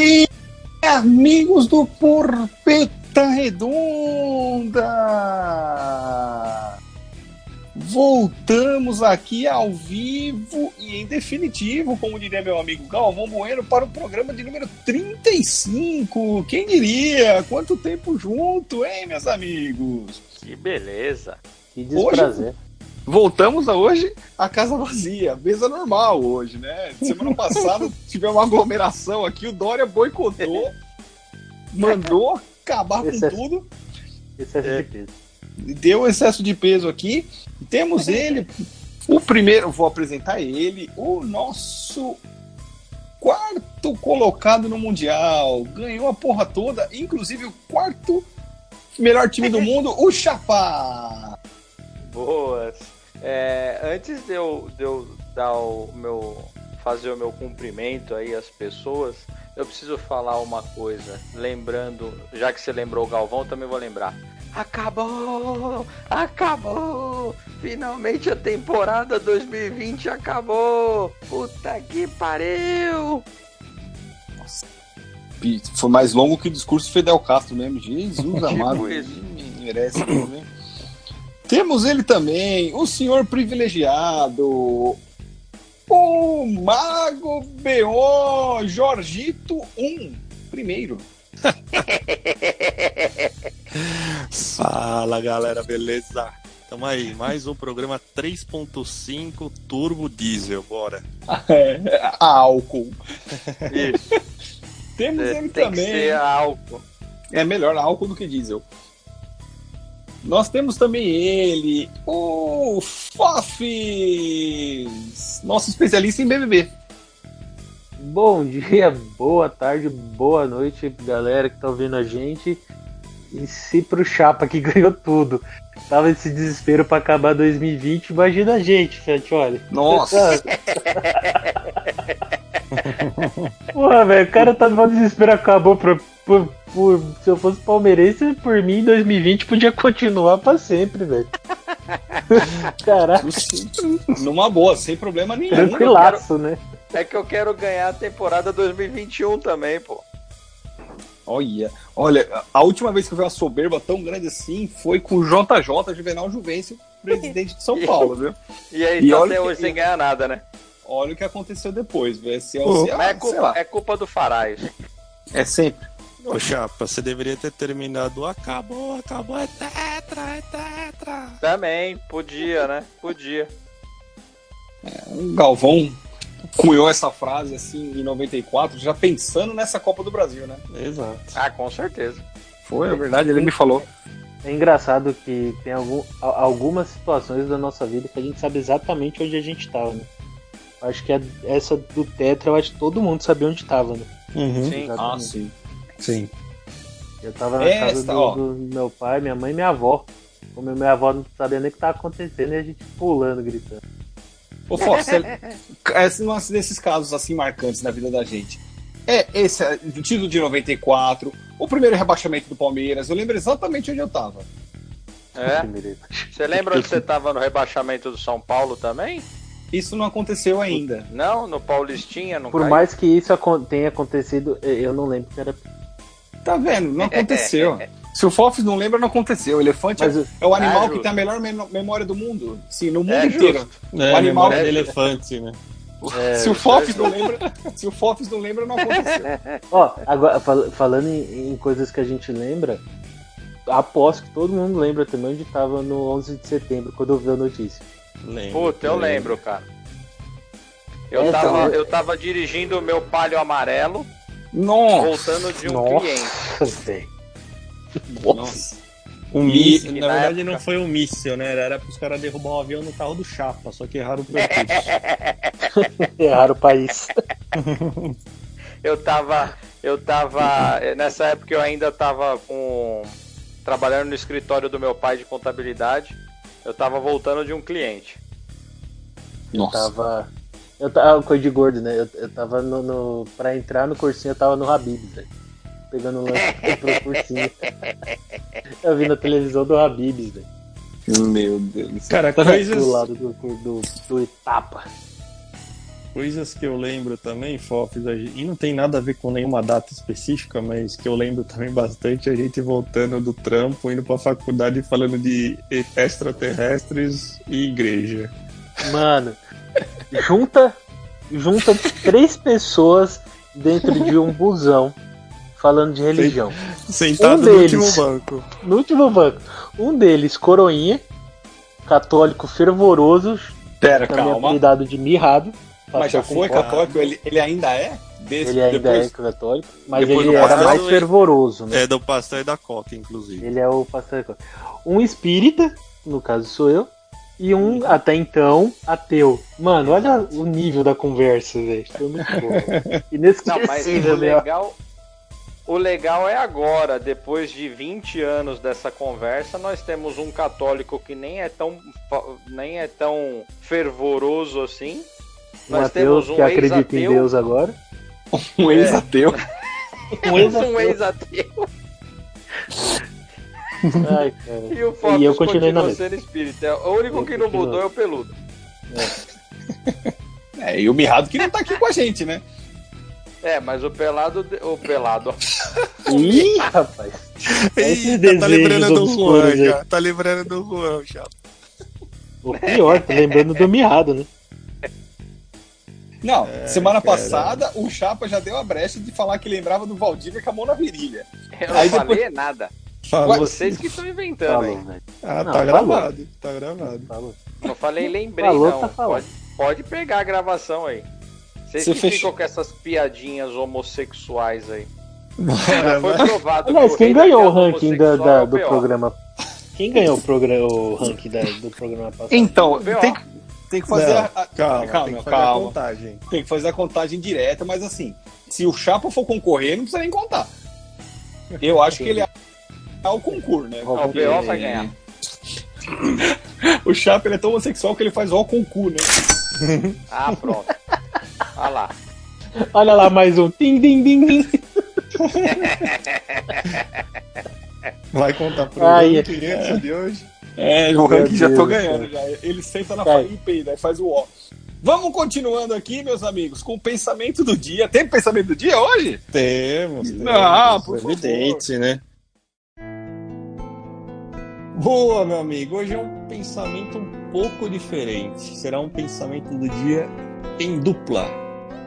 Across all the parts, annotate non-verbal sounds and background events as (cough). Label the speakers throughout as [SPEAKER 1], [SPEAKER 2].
[SPEAKER 1] bem, amigos do Porpeta Redonda? Voltamos aqui ao vivo e em definitivo, como diria meu amigo Galvão Bueno, para o programa de número 35. Quem diria? Quanto tempo junto, hein, meus amigos?
[SPEAKER 2] Que beleza.
[SPEAKER 3] Que desprazer.
[SPEAKER 1] Hoje, voltamos a hoje a casa vazia, mesa normal hoje, né? Semana passada (laughs) tivemos uma aglomeração aqui, o Dória boicotou, mandou acabar
[SPEAKER 3] Esse
[SPEAKER 1] com tudo,
[SPEAKER 3] Excesso
[SPEAKER 2] É.
[SPEAKER 3] de peso.
[SPEAKER 1] deu excesso de peso aqui. Temos ele, o primeiro, vou apresentar ele, o nosso quarto colocado no Mundial, ganhou a porra toda, inclusive o quarto melhor time do (laughs) mundo, o Chapá.
[SPEAKER 2] Boas. É, antes de eu, de eu dar o meu. fazer o meu cumprimento aí às pessoas, eu preciso falar uma coisa. Lembrando, já que você lembrou o Galvão, também vou lembrar. Acabou! Acabou! Finalmente a temporada 2020 acabou! Puta que pariu!
[SPEAKER 1] Foi mais longo que o discurso do Fidel Castro mesmo. Jesus (laughs) amado.
[SPEAKER 2] isso.
[SPEAKER 1] Merece também. Temos ele também, o senhor privilegiado, o Mago B.O. Jorgito 1, primeiro. (laughs)
[SPEAKER 4] Fala galera, beleza? Tamo aí, mais um programa 3.5 Turbo Diesel, bora. (laughs)
[SPEAKER 1] É, álcool. (laughs)
[SPEAKER 2] Isso.
[SPEAKER 1] Temos ele
[SPEAKER 2] Tem que
[SPEAKER 1] também.
[SPEAKER 2] ser álcool.
[SPEAKER 1] É melhor álcool do que diesel. Nós temos também ele, o Fofis, nosso especialista em BBB.
[SPEAKER 3] Bom dia, boa tarde, boa noite, galera que tá ouvindo a gente. E se pro Chapa que (laughs) ganhou tudo, tava esse desespero pra acabar 2020, imagina a gente, Fetioli.
[SPEAKER 1] Nossa, (laughs)
[SPEAKER 3] Porra, velho, o cara tá no desespero, acabou por, por, por- Se eu fosse palmeirense, por mim, 2020 podia continuar pra sempre, velho. (laughs) Caraca,
[SPEAKER 1] numa boa, sem problema nenhum.
[SPEAKER 3] tranquilaço, né?
[SPEAKER 2] É que eu quero ganhar a temporada 2021 também, pô.
[SPEAKER 1] Olha, olha, a última vez que eu vi uma soberba tão grande assim foi com o JJ Juvenal Juvencio, presidente de São (laughs) Paulo, viu?
[SPEAKER 2] E aí,
[SPEAKER 1] E olha
[SPEAKER 2] até
[SPEAKER 1] que-
[SPEAKER 2] hoje sem ganhar nada, né?
[SPEAKER 1] Olha o que aconteceu depois, velho. Se é, se é,
[SPEAKER 2] é culpa, é culpa do Farais.
[SPEAKER 1] é sempre.
[SPEAKER 4] Ô Chapa, você deveria ter terminado. Acabou, acabou, é tetra, é tetra.
[SPEAKER 2] Também, podia, né? Podia.
[SPEAKER 1] O Galvão cunhou essa frase assim em 94, já pensando nessa Copa do Brasil, né?
[SPEAKER 4] Exato.
[SPEAKER 2] Ah, com certeza.
[SPEAKER 1] Foi, é verdade, ele me falou.
[SPEAKER 3] É engraçado que tem algum, algumas situações da nossa vida que a gente sabe exatamente onde a gente tava, né? Acho que a- essa do Tetra, eu acho que todo mundo sabia onde tava, né?
[SPEAKER 4] Uhum.
[SPEAKER 2] Sim.
[SPEAKER 1] Ah, sim.
[SPEAKER 4] Sim.
[SPEAKER 3] Eu tava na
[SPEAKER 1] Essa,
[SPEAKER 3] casa do, do meu pai, minha mãe e minha avó. Como minha avó não sabia nem o que tava acontecendo e a gente pulando, gritando.
[SPEAKER 1] Ô, Fox, (laughs) esse um desses casos assim marcantes na vida da gente. É esse é, o título de 94, o primeiro rebaixamento do Palmeiras. Eu lembro exatamente onde eu tava.
[SPEAKER 2] É? Você lembra onde você tava no rebaixamento do São Paulo também?
[SPEAKER 1] Isso não aconteceu ainda.
[SPEAKER 2] Não? No Paulistinha? Não
[SPEAKER 3] Por
[SPEAKER 2] caiu?
[SPEAKER 3] mais que isso tenha acontecido, eu não lembro que era.
[SPEAKER 1] Tá vendo? Não aconteceu. (laughs) Se o Fofs não lembra, não aconteceu. O elefante
[SPEAKER 3] Mas
[SPEAKER 1] é,
[SPEAKER 3] o-
[SPEAKER 1] é o animal
[SPEAKER 2] Ah,
[SPEAKER 1] que tem a melhor memória do mundo. Sim, no mundo
[SPEAKER 2] É,
[SPEAKER 1] inteiro.
[SPEAKER 4] É,
[SPEAKER 1] O animal-
[SPEAKER 4] de elefante, né?
[SPEAKER 3] É, (laughs)
[SPEAKER 1] Se o Fofs não lembra, se o Fofs não lembra, não aconteceu. (laughs)
[SPEAKER 3] Ó, agora, fal- falando em, em coisas que a gente lembra, aposto que todo mundo lembra também onde tava no 11 de setembro, quando eu vi a notícia.
[SPEAKER 4] Lembro.
[SPEAKER 2] Puta, eu lembro, cara. Eu,
[SPEAKER 3] Essa
[SPEAKER 2] tava,
[SPEAKER 3] é-
[SPEAKER 2] eu tava dirigindo o meu palio amarelo,
[SPEAKER 1] Nossa.
[SPEAKER 2] voltando de um
[SPEAKER 3] Nossa,
[SPEAKER 2] cliente.
[SPEAKER 3] velho.
[SPEAKER 1] Nossa.
[SPEAKER 4] O
[SPEAKER 1] E-
[SPEAKER 4] míssil, na
[SPEAKER 2] na
[SPEAKER 4] verdade
[SPEAKER 2] época-
[SPEAKER 4] não foi um míssil, né? Era pros caras derrubar um avião no carro do Chapa, só que erraram o percurso. (laughs)
[SPEAKER 3] Erraram o país. (laughs)
[SPEAKER 2] Eu tava. Eu tava. Nessa época eu ainda tava com. Trabalhando no escritório do meu pai de contabilidade. Eu tava voltando de um cliente.
[SPEAKER 3] Eu
[SPEAKER 1] Nossa.
[SPEAKER 3] tava. Eu tava. Coisa de gordo, né? Eu, eu tava no, no. Pra entrar no cursinho, eu tava no Habibs, velho. Pegando o lance pro cursinho. (laughs) Eu vi na televisão do Habibs, velho.
[SPEAKER 1] Meu Deus.
[SPEAKER 4] Cara,
[SPEAKER 3] Do
[SPEAKER 4] coisas,
[SPEAKER 3] lado do, do, do Itapa.
[SPEAKER 4] Coisas que eu lembro também, Fofes, a gente- e não tem nada a ver com nenhuma data específica, mas que eu lembro também bastante, a gente voltando do trampo, indo pra faculdade falando de extraterrestres e igreja.
[SPEAKER 3] Mano, junta, junta três pessoas dentro de um busão falando de religião.
[SPEAKER 4] Sentado
[SPEAKER 3] Um
[SPEAKER 4] no
[SPEAKER 3] deles.
[SPEAKER 4] último banco.
[SPEAKER 3] No último banco, um deles, coroinha, católico fervoroso,
[SPEAKER 1] Pera, calma.
[SPEAKER 3] apelidado de mirrado.
[SPEAKER 1] Mas já foi
[SPEAKER 3] pó.
[SPEAKER 1] católico? Ele, ele ainda é? Desse,
[SPEAKER 3] Ele ainda
[SPEAKER 1] depois...
[SPEAKER 3] é católico, mas
[SPEAKER 1] depois
[SPEAKER 3] ele
[SPEAKER 1] do
[SPEAKER 3] era mais fervoroso, né?
[SPEAKER 4] É do pastel e da coca, inclusive.
[SPEAKER 3] Ele é o pastor. Um espírita, no caso sou eu, e um, até então, ateu. Mano, olha o nível da conversa, velho. Foi muito bom. (laughs)
[SPEAKER 2] Não, mas o
[SPEAKER 3] Inesquecível, né?
[SPEAKER 2] legal, o legal é agora, depois de 20 anos dessa conversa, nós temos um católico que nem é tão, nem é tão fervoroso assim.
[SPEAKER 3] Um
[SPEAKER 2] Nós
[SPEAKER 3] ateu
[SPEAKER 2] temos um
[SPEAKER 3] que acredita em. Deus agora.
[SPEAKER 1] Um ex-ateu. (laughs)
[SPEAKER 3] Um
[SPEAKER 2] Temos
[SPEAKER 3] ex-ateu.
[SPEAKER 2] um ex-ateu (laughs)
[SPEAKER 3] Ai, (laughs) cara.
[SPEAKER 2] e o Fox
[SPEAKER 3] E eu continuei na
[SPEAKER 2] continua
[SPEAKER 3] mesma.
[SPEAKER 2] sendo espírita. O único
[SPEAKER 3] Eu
[SPEAKER 2] que não mudou é o peludo.
[SPEAKER 1] É, e o Mirrado que não tá aqui com a gente, né?
[SPEAKER 2] É, mas o pelado, o pelado, (laughs)
[SPEAKER 3] Ih, rapaz. Esses
[SPEAKER 4] Eita, tá
[SPEAKER 3] desejos
[SPEAKER 4] lembrando do Juan
[SPEAKER 3] aí.
[SPEAKER 4] já. Tá lembrando do Juan já.
[SPEAKER 3] O pior, tô lembrando do mirrado, né?
[SPEAKER 1] Não, semana
[SPEAKER 4] cara.
[SPEAKER 1] passada o Chapa já deu a brecha de falar que lembrava do Valdívia com a mão na virilha.
[SPEAKER 2] eu não
[SPEAKER 1] Aí
[SPEAKER 2] falei nada.
[SPEAKER 4] Falou.
[SPEAKER 2] Vocês que estão inventando,
[SPEAKER 3] Falou, velho.
[SPEAKER 4] Ah,
[SPEAKER 3] Não,
[SPEAKER 4] tá
[SPEAKER 3] falou.
[SPEAKER 4] gravado. Tá gravado.
[SPEAKER 3] Falou.
[SPEAKER 2] Não falei lembrei,
[SPEAKER 3] Falou,
[SPEAKER 2] não.
[SPEAKER 3] tá
[SPEAKER 2] pode, pode pegar a gravação aí. Vocês
[SPEAKER 1] Você
[SPEAKER 2] que
[SPEAKER 1] fechou.
[SPEAKER 2] ficam com essas piadinhas homossexuais aí. Foi provado
[SPEAKER 3] Aliás,
[SPEAKER 2] que
[SPEAKER 3] quem ganhou o ranking da, da-
[SPEAKER 2] é o
[SPEAKER 3] do programa? Quem ganhou o, progra- o ranking da- do programa passado?
[SPEAKER 1] Então, tem, que- tem que fazer
[SPEAKER 4] Não,
[SPEAKER 1] a, a-
[SPEAKER 4] calma,
[SPEAKER 1] calma,
[SPEAKER 4] tem que fazer a
[SPEAKER 1] calma.
[SPEAKER 4] contagem.
[SPEAKER 1] tem que fazer a contagem direta, mas assim, se o Chapa for concorrer, não precisa nem contar. Eu acho que ele é o concurso, né?
[SPEAKER 3] Ó,
[SPEAKER 2] Não, o BO vai ganhar. (laughs)
[SPEAKER 1] O Chapa ele é tão homossexual que ele faz o concurso, né? (laughs)
[SPEAKER 2] Ah, pronto. Olha lá.
[SPEAKER 3] Olha lá, mais um. Tim, tim. (laughs)
[SPEAKER 4] Vai contar pro
[SPEAKER 3] Ai,
[SPEAKER 4] ranking antes de hoje?
[SPEAKER 1] É, o ranking já tô
[SPEAKER 3] do
[SPEAKER 1] ganhando já. Ele senta na farinha e peida, faz o ó. Vamos continuando aqui, meus amigos, com o pensamento do dia. Tem pensamento do dia hoje?
[SPEAKER 4] Temos, temos.
[SPEAKER 1] Ah, por favor.
[SPEAKER 4] Evidente, né? Boa, meu amigo. Hoje é um pensamento um pouco diferente. Será um pensamento do dia em dupla.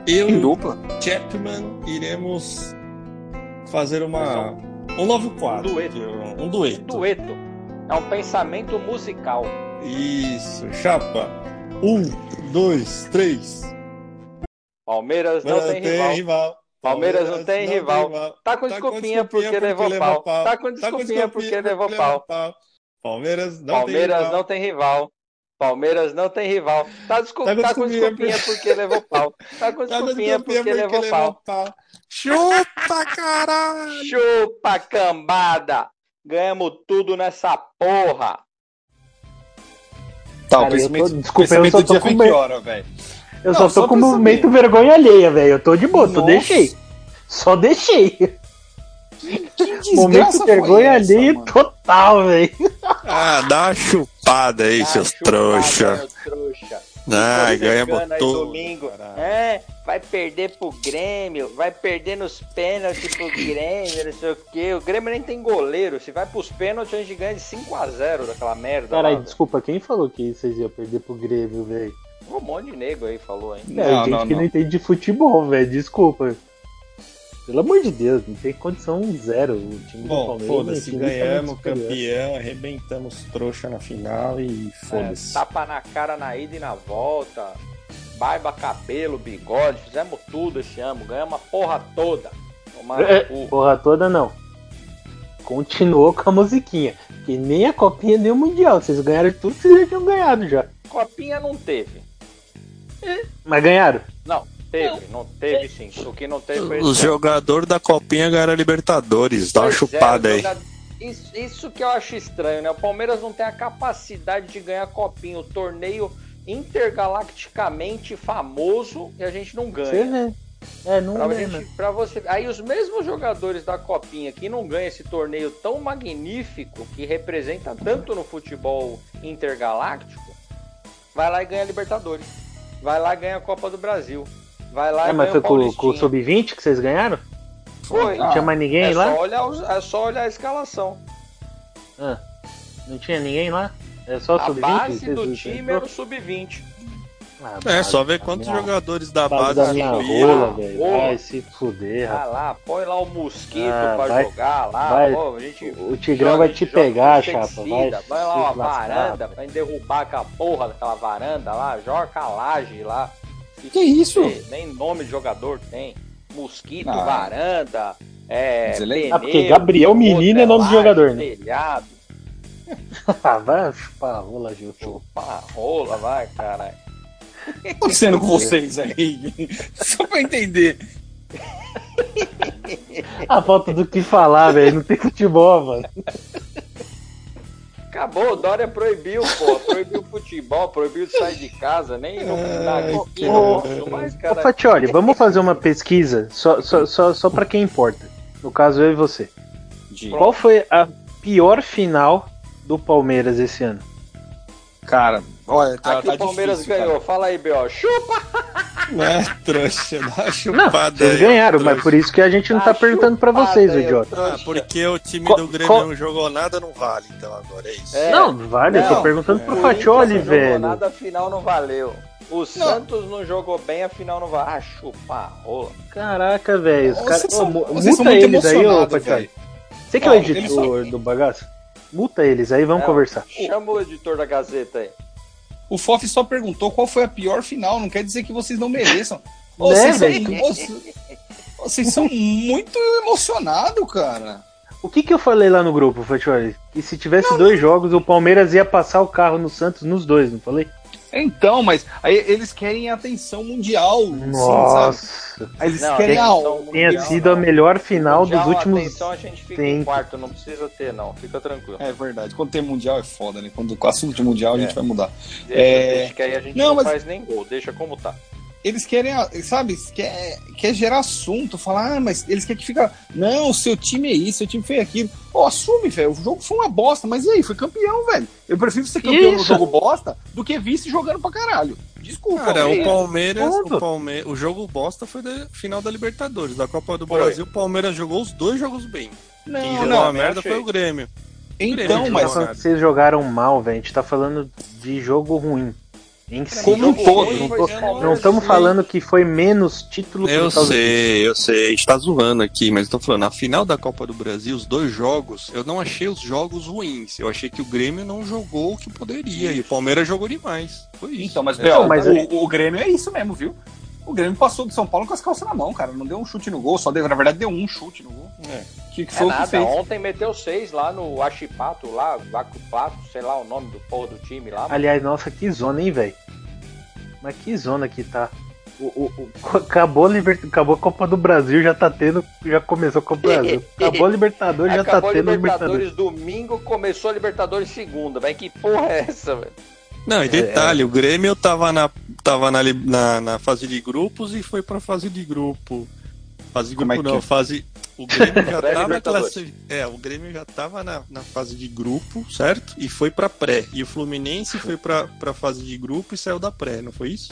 [SPEAKER 4] Eu e o
[SPEAKER 1] dupla.
[SPEAKER 4] Chapman iremos fazer uma um novo quadro.
[SPEAKER 2] Um dueto.
[SPEAKER 4] Um dueto.
[SPEAKER 2] Dueto. É um pensamento musical.
[SPEAKER 4] Isso, chapa. Um, dois, três.
[SPEAKER 2] Palmeiras não, tem, rival. Palmeiras não tem rival. Tá com desculpinha porque levou pau. Tá com desculpinha porque levou pau.
[SPEAKER 4] Palmeiras não
[SPEAKER 2] Palmeiras
[SPEAKER 4] tem rival.
[SPEAKER 2] não tem rival. Palmeiras não tem rival. Tá, descul...
[SPEAKER 4] Tá com
[SPEAKER 2] tá com
[SPEAKER 4] desculpinha
[SPEAKER 2] porque levou pau. Tá com (laughs)
[SPEAKER 4] Tá com
[SPEAKER 2] desculpinha porque levou pau.
[SPEAKER 4] pau. Chupa, caralho!
[SPEAKER 2] Chupa, cambada! Ganhamos tudo nessa porra!
[SPEAKER 1] Tá,
[SPEAKER 3] Cara, eu tô- desculpa, eu só tô com
[SPEAKER 1] foi
[SPEAKER 3] me-
[SPEAKER 1] que hora, velho?
[SPEAKER 3] Eu
[SPEAKER 1] Não,
[SPEAKER 3] só
[SPEAKER 1] só
[SPEAKER 3] tô com
[SPEAKER 1] pra
[SPEAKER 3] o momento vergonha alheia, velho. Eu tô de boa, só
[SPEAKER 1] Nossa.
[SPEAKER 3] deixei. Só deixei.
[SPEAKER 1] Que (laughs)
[SPEAKER 3] Momento vergonha
[SPEAKER 1] essa,
[SPEAKER 3] alheia
[SPEAKER 1] mano?
[SPEAKER 3] total, velho.
[SPEAKER 4] Ah, dá uma chupada aí,
[SPEAKER 2] Ah,
[SPEAKER 4] seus
[SPEAKER 2] chupada,
[SPEAKER 4] trouxa. Ah, ganhamos tudo.
[SPEAKER 2] domingo. É, vai perder pro Grêmio, vai perder nos pênaltis pro Grêmio, não sei o quê. O Grêmio nem tem goleiro. Se vai pros pênaltis, a gente ganha de 5x0 daquela merda.
[SPEAKER 3] Caralho,
[SPEAKER 2] lá.
[SPEAKER 3] desculpa, quem falou que vocês iam perder pro Grêmio, velho?
[SPEAKER 2] Um monte de nego aí falou, hein?
[SPEAKER 3] É,
[SPEAKER 1] Não,
[SPEAKER 3] gente
[SPEAKER 1] não,
[SPEAKER 3] que
[SPEAKER 1] não.
[SPEAKER 3] não entende de futebol, velho. Desculpa. Pelo amor de Deus, não tem condição zero. O time do
[SPEAKER 4] Bom,
[SPEAKER 3] Palmeiras.
[SPEAKER 4] foda-se,
[SPEAKER 3] é infinitamente
[SPEAKER 4] ganhamos, campeão, arrebentamos trouxa na final e foda-se.
[SPEAKER 2] É, tapa na cara na ida e na volta. Barba, cabelo, bigode. Fizemos tudo esse ano. Ganhamos a porra toda.
[SPEAKER 3] É,
[SPEAKER 2] cu.
[SPEAKER 3] Porra toda não. Continuou com a musiquinha. Que nem a copinha nem o Mundial. Vocês ganharam tudo que vocês já tinham ganhado já.
[SPEAKER 2] Copinha não teve.
[SPEAKER 3] Mas ganharam.
[SPEAKER 2] Não, teve. Não teve sim. O que não teve foi
[SPEAKER 4] Os jogadores da Copinha ganharam a Libertadores. Dá uma
[SPEAKER 2] Pois é,
[SPEAKER 4] chupada
[SPEAKER 2] o
[SPEAKER 4] aí.
[SPEAKER 2] jogador- Isso, isso que eu acho estranho, né? O Palmeiras não tem a capacidade de ganhar copinha, o torneio intergalacticamente famoso e a gente não
[SPEAKER 3] Você
[SPEAKER 2] ganha.
[SPEAKER 3] vê. É, não
[SPEAKER 2] Pra,
[SPEAKER 3] lembra.
[SPEAKER 2] gente, pra você. Aí os mesmos jogadores da Copinha que não ganham esse torneio tão magnífico que representa tanto no futebol intergaláctico, vai lá e ganha a Libertadores. vai lá e ganha a Copa do Brasil. Vai lá
[SPEAKER 3] É,
[SPEAKER 2] e
[SPEAKER 3] mas foi com, com o
[SPEAKER 2] Paulistinha.
[SPEAKER 3] Sub-20 que vocês ganharam?
[SPEAKER 2] Foi.
[SPEAKER 3] Não tinha mais ninguém
[SPEAKER 2] é,
[SPEAKER 3] lá?
[SPEAKER 2] Só olhar é só olhar a escalação.
[SPEAKER 3] Ah, não tinha ninguém lá? É só o
[SPEAKER 2] A
[SPEAKER 3] Sub-20?
[SPEAKER 2] base
[SPEAKER 3] Vocês-
[SPEAKER 2] do time era o sub-20.
[SPEAKER 3] Ah,
[SPEAKER 4] É,
[SPEAKER 3] base
[SPEAKER 4] só ver quantos
[SPEAKER 3] minha-
[SPEAKER 4] jogadores da
[SPEAKER 3] Base
[SPEAKER 4] base
[SPEAKER 3] da minha
[SPEAKER 4] subiram.
[SPEAKER 3] rola, velho. Vai se fuder,
[SPEAKER 2] Vai
[SPEAKER 3] rapaz.
[SPEAKER 2] lá, põe lá o mosquito
[SPEAKER 3] Ah,
[SPEAKER 2] pra
[SPEAKER 3] vai-
[SPEAKER 2] jogar lá.
[SPEAKER 3] vai-
[SPEAKER 2] pô, a gente
[SPEAKER 3] O Tigrão
[SPEAKER 2] joga-
[SPEAKER 3] vai te pegar, chapa. Vai,
[SPEAKER 2] Vai lá uma varanda, vai derrubar aquela porra daquela varanda lá, joga a laje lá. Se
[SPEAKER 1] Que isso?
[SPEAKER 2] fuder, Nem nome de jogador tem. Mosquito,
[SPEAKER 1] Ah.
[SPEAKER 2] varanda, é.
[SPEAKER 1] É-
[SPEAKER 2] pneu,
[SPEAKER 3] Ah, porque Gabriel Menino é nome de jogador, né?
[SPEAKER 2] Telhado, (laughs)
[SPEAKER 3] Ah, vai chupar a rola, Gil.
[SPEAKER 2] chupar rola, vai, caralho.
[SPEAKER 1] O que tá acontecendo com vocês aí? (laughs) Só pra entender.
[SPEAKER 3] A falta do que falar, velho. Não tem futebol, mano. (laughs)
[SPEAKER 2] Acabou, o Dória proibiu, pô. (laughs) Proibiu o futebol, proibiu de sair de casa, nem no, esquina,
[SPEAKER 3] ô,
[SPEAKER 2] não mais,
[SPEAKER 3] Ô,
[SPEAKER 2] cara.
[SPEAKER 3] Fatioli, vamos fazer uma pesquisa só, só, só, só pra quem importa. No caso, eu e você.
[SPEAKER 1] De-
[SPEAKER 3] Qual foi a pior final do Palmeiras esse ano?
[SPEAKER 1] Cara, olha, tá,
[SPEAKER 2] Aqui
[SPEAKER 1] tá
[SPEAKER 2] o Palmeiras
[SPEAKER 1] difícil,
[SPEAKER 2] ganhou. Fala aí, B.O. Chupa!
[SPEAKER 4] Né, trouxa, dá uma
[SPEAKER 3] Não,
[SPEAKER 4] chupada
[SPEAKER 3] vocês
[SPEAKER 4] aí,
[SPEAKER 3] ganharam,
[SPEAKER 4] trouxa.
[SPEAKER 3] mas por isso que a gente não tá perguntando pra vocês,
[SPEAKER 2] aí,
[SPEAKER 3] idiota.
[SPEAKER 4] Ah, porque o time
[SPEAKER 3] Qual-
[SPEAKER 4] do Grêmio não jogou nada, não vale, então agora é isso.
[SPEAKER 2] É.
[SPEAKER 3] Não, vale, eu tô
[SPEAKER 2] Não,
[SPEAKER 3] perguntando
[SPEAKER 2] o
[SPEAKER 3] pro Fatioli,
[SPEAKER 2] não jogou
[SPEAKER 3] velho.
[SPEAKER 2] nada, a final não valeu. O Santos não jogou bem, a final não valeu. Ah, chupa rola.
[SPEAKER 3] Caraca, velho. Caras.
[SPEAKER 1] são-
[SPEAKER 3] Ô, mu-
[SPEAKER 1] vocês são
[SPEAKER 3] Multa
[SPEAKER 1] muito
[SPEAKER 3] eles aí, ô
[SPEAKER 1] velho.
[SPEAKER 3] Você que é o editor do bagaço? Multa eles aí, vamos
[SPEAKER 2] É,
[SPEAKER 3] conversar.
[SPEAKER 2] Chama o editor da Gazeta aí.
[SPEAKER 1] O Fof só perguntou qual foi a pior final, não quer dizer que vocês não mereçam. Ô,
[SPEAKER 3] Né,
[SPEAKER 1] vocês, são, vocês- são muito emocionados, cara.
[SPEAKER 3] O que que eu falei lá no grupo, Fatioli? Que se tivesse dois jogos, o Palmeiras ia passar o carro no Santos nos dois, não falei?
[SPEAKER 1] Então, mas aí eles querem atenção mundial. sim, sabe?
[SPEAKER 3] Nossa.
[SPEAKER 1] Aí eles
[SPEAKER 2] Não,
[SPEAKER 1] querem
[SPEAKER 2] tem-
[SPEAKER 1] a
[SPEAKER 3] Tenha sido a
[SPEAKER 2] não.
[SPEAKER 3] melhor final dos
[SPEAKER 2] Mundial,
[SPEAKER 3] últimos.
[SPEAKER 2] Atenção, a gente fica em
[SPEAKER 3] tempos.
[SPEAKER 2] quarto, não precisa ter, não. Fica tranquilo.
[SPEAKER 1] É verdade. Quando tem mundial é foda, né? Quando com o assunto de mundial a gente
[SPEAKER 2] É.
[SPEAKER 1] vai mudar.
[SPEAKER 2] Deixa,
[SPEAKER 1] É.
[SPEAKER 2] deixa que aí a gente
[SPEAKER 1] Não,
[SPEAKER 2] não,
[SPEAKER 1] mas-
[SPEAKER 2] faz nem gol, deixa como tá.
[SPEAKER 1] Eles querem, sabe, quer, quer gerar assunto, falar, ah, mas eles querem que fica. Não, seu time é isso, seu time foi aquilo. Ó, assume, velho. O jogo foi uma bosta, mas e aí? Foi campeão, velho. Eu prefiro ser campeão no jogo bosta do que vice jogando pra caralho. Desculpa.
[SPEAKER 4] Cara, o Palmeiras, o Palmeiras, o jogo bosta foi da final da Libertadores, da Copa do
[SPEAKER 2] Foi.
[SPEAKER 4] Brasil. O Palmeiras jogou os dois jogos bem. Quem
[SPEAKER 1] Não,
[SPEAKER 4] jogou
[SPEAKER 1] não.
[SPEAKER 4] a merda
[SPEAKER 2] achei.
[SPEAKER 4] foi o Grêmio.
[SPEAKER 1] Então,
[SPEAKER 4] Grêmio
[SPEAKER 1] mas.
[SPEAKER 3] vocês jogaram mal, velho. A gente tá falando de jogo ruim. Em si.
[SPEAKER 1] Como um todo.
[SPEAKER 3] Não
[SPEAKER 2] foi
[SPEAKER 3] estamos falando que foi menos título
[SPEAKER 4] Eu sei, eu sei. A gente tá zoando aqui, mas eu tô falando, na final da Copa do Brasil, os dois jogos, eu não achei os jogos ruins. Eu achei que o Grêmio não jogou o que poderia. E o Palmeiras jogou demais. Foi isso.
[SPEAKER 1] Então, mas,
[SPEAKER 4] É,
[SPEAKER 1] Bel,
[SPEAKER 3] mas-
[SPEAKER 1] o, o Grêmio é isso mesmo, viu? O Grêmio passou do São Paulo com as calças na mão, cara. Não deu um chute no gol, só deu, na verdade, deu um chute no gol.
[SPEAKER 4] É.
[SPEAKER 1] Que, que
[SPEAKER 2] É
[SPEAKER 1] foi o que
[SPEAKER 2] nada,
[SPEAKER 1] fez.
[SPEAKER 2] ontem meteu seis lá no Achipato, lá, Vacupato, sei lá o nome do porra do time lá.
[SPEAKER 3] Aliás, nossa, que zona, hein, velho? Mas que zona que tá. O, o- o- acabou, a Liber- acabou a Copa do Brasil, já tá tendo. Já começou a Copa do Brasil. (laughs) Acabou a Libertadores, já
[SPEAKER 2] Acabou
[SPEAKER 3] tá tendo a
[SPEAKER 2] Libertadores
[SPEAKER 3] Libertadores.
[SPEAKER 2] domingo, começou a Libertadores segunda, velho. Que porra é essa, velho?
[SPEAKER 4] Não, e detalhe, o Grêmio tava, na, tava na, na, na fase de grupos e foi pra fase de grupo. Fase de
[SPEAKER 1] é
[SPEAKER 4] grupo
[SPEAKER 1] que
[SPEAKER 4] não,
[SPEAKER 1] é?
[SPEAKER 4] fase. O Grêmio (laughs) já tava
[SPEAKER 2] Pré-Libertadores.
[SPEAKER 4] classi- É, o Grêmio já tava na, na fase de grupo, certo? E foi pra pré. E o Fluminense foi pra, pra fase de grupo e saiu da pré, não foi isso?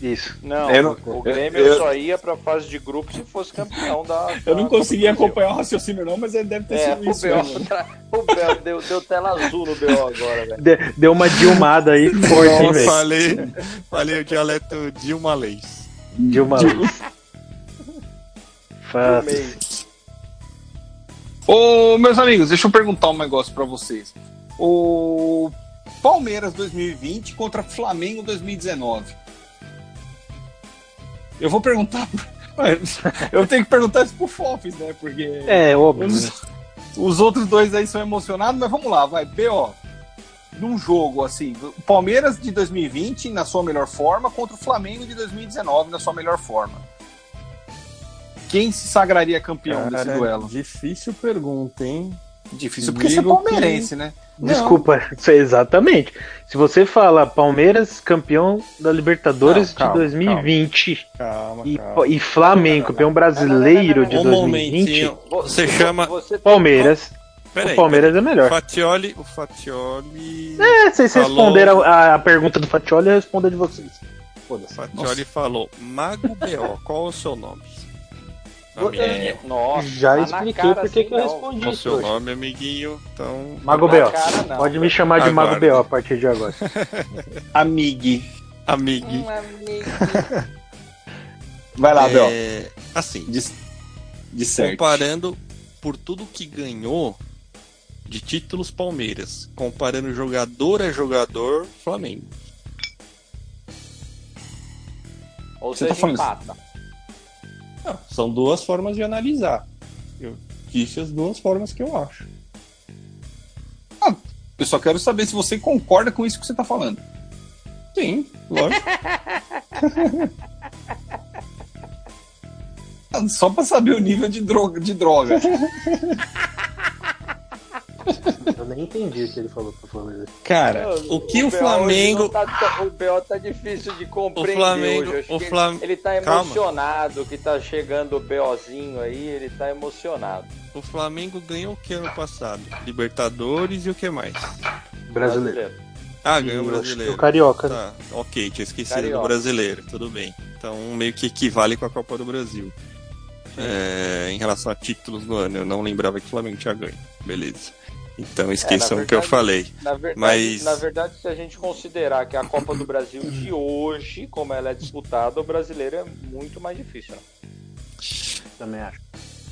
[SPEAKER 3] Isso.
[SPEAKER 2] Não,
[SPEAKER 1] Eu não-
[SPEAKER 2] o Grêmio
[SPEAKER 1] eu-
[SPEAKER 2] só ia pra fase de grupo se fosse campeão da. (laughs)
[SPEAKER 1] Eu não
[SPEAKER 2] da
[SPEAKER 1] consegui acompanhar o raciocínio, não, mas ele deve ter
[SPEAKER 2] É,
[SPEAKER 1] sido
[SPEAKER 2] o
[SPEAKER 1] isso.
[SPEAKER 2] B.O.
[SPEAKER 1] mano.
[SPEAKER 2] o B.O. (laughs) deu, deu tela azul no B.O. agora, velho.
[SPEAKER 3] De- deu uma dilmada aí forte, velho?
[SPEAKER 4] falei, falei o dialeto Dilma Leis.
[SPEAKER 3] Dilma Leis. Fa-
[SPEAKER 2] Meio.
[SPEAKER 1] Ô, meus amigos, deixa eu perguntar um negócio pra vocês. O Palmeiras 2020 contra Flamengo 2019. Eu vou perguntar. (laughs) Eu tenho que perguntar isso pro Fofes, né? Porque
[SPEAKER 3] É, óbvio.
[SPEAKER 1] os, os outros dois aí são emocionados, mas vamos lá, vai. B.O. Num jogo assim, Palmeiras de 2020 na sua melhor forma contra o Flamengo de 2019 na sua melhor forma. Quem se sagraria campeão desse
[SPEAKER 4] Cara,
[SPEAKER 1] duelo?
[SPEAKER 4] Difícil pergunta, hein?
[SPEAKER 1] Difícil porque você é
[SPEAKER 4] Digo
[SPEAKER 1] palmeirense, né?
[SPEAKER 3] Desculpa, (laughs) exatamente. Se você fala Palmeiras campeão da Libertadores
[SPEAKER 1] Não, calma,
[SPEAKER 3] de 2020
[SPEAKER 4] Calma,
[SPEAKER 3] e,
[SPEAKER 4] calma.
[SPEAKER 3] e Flamengo campeão brasileiro de
[SPEAKER 4] Um
[SPEAKER 3] 2020,
[SPEAKER 4] momentinho. Você chama.
[SPEAKER 3] Palmeiras,
[SPEAKER 4] Peraí,
[SPEAKER 3] o Palmeiras é
[SPEAKER 4] O
[SPEAKER 3] melhor.
[SPEAKER 4] Fatioli. O Fatioli.
[SPEAKER 3] É, vocês
[SPEAKER 4] Falou.
[SPEAKER 3] responderam a, a pergunta do Fatioli, eu respondo a de vocês. Foda-se.
[SPEAKER 4] Fatioli falou, Mago B.O., qual é o seu nome?
[SPEAKER 2] É, nossa,
[SPEAKER 3] Já
[SPEAKER 2] tá
[SPEAKER 3] expliquei por que
[SPEAKER 2] assim,
[SPEAKER 3] eu
[SPEAKER 2] não.
[SPEAKER 3] respondi isso
[SPEAKER 4] seu
[SPEAKER 3] hoje.
[SPEAKER 4] nome, amiguinho? Então.
[SPEAKER 3] Mago
[SPEAKER 2] Na
[SPEAKER 3] B.O. Pode me chamar de Mago. B.O. a partir de agora. (laughs)
[SPEAKER 1] Amigui.
[SPEAKER 4] Amigo.
[SPEAKER 2] Um amigo. (laughs)
[SPEAKER 1] Vai lá, Bel.
[SPEAKER 4] É, assim,
[SPEAKER 1] De, de certo.
[SPEAKER 4] comparando por tudo que ganhou de títulos Palmeiras, comparando jogador a jogador, Flamengo.
[SPEAKER 2] Ou
[SPEAKER 1] Você
[SPEAKER 2] seja,
[SPEAKER 1] tá falando
[SPEAKER 2] empata.
[SPEAKER 4] Não, são duas formas de analisar. Eu disse as duas formas que eu acho.
[SPEAKER 1] Eu só quero saber se você concorda com isso que você tá falando.
[SPEAKER 4] Sim, lógico. (laughs)
[SPEAKER 1] Só pra saber o nível de droga. De droga. (laughs)
[SPEAKER 3] Eu nem entendi o que ele falou pra falar.
[SPEAKER 4] Cara, o que o
[SPEAKER 2] BO
[SPEAKER 4] Flamengo.
[SPEAKER 2] Tá, o BO tá difícil de compreender
[SPEAKER 4] Flamengo-
[SPEAKER 2] hoje.
[SPEAKER 4] O Flam-
[SPEAKER 2] Ele tá
[SPEAKER 4] Calma.
[SPEAKER 2] emocionado que tá chegando o BOzinho aí, ele tá emocionado.
[SPEAKER 4] O Flamengo ganhou o que ano passado? Libertadores e o que mais?
[SPEAKER 3] Brasileiro.
[SPEAKER 4] Ah, ganhou o brasileiro.
[SPEAKER 3] O Carioca. né?
[SPEAKER 4] Tá, ok, tinha esquecido
[SPEAKER 2] Carioca.
[SPEAKER 4] do brasileiro, tudo bem. Então meio que equivale com a Copa do Brasil. É, em relação a títulos no ano, eu não lembrava que o Flamengo tinha ganho. Beleza. Então esqueçam o que eu
[SPEAKER 2] verdade-
[SPEAKER 4] falei.
[SPEAKER 2] Na verdade,
[SPEAKER 4] Mas-
[SPEAKER 2] na verdade, se a gente considerar que a Copa do Brasil de hoje, como ela é disputada, o brasileiro é muito mais difícil. Né?
[SPEAKER 3] Também acho.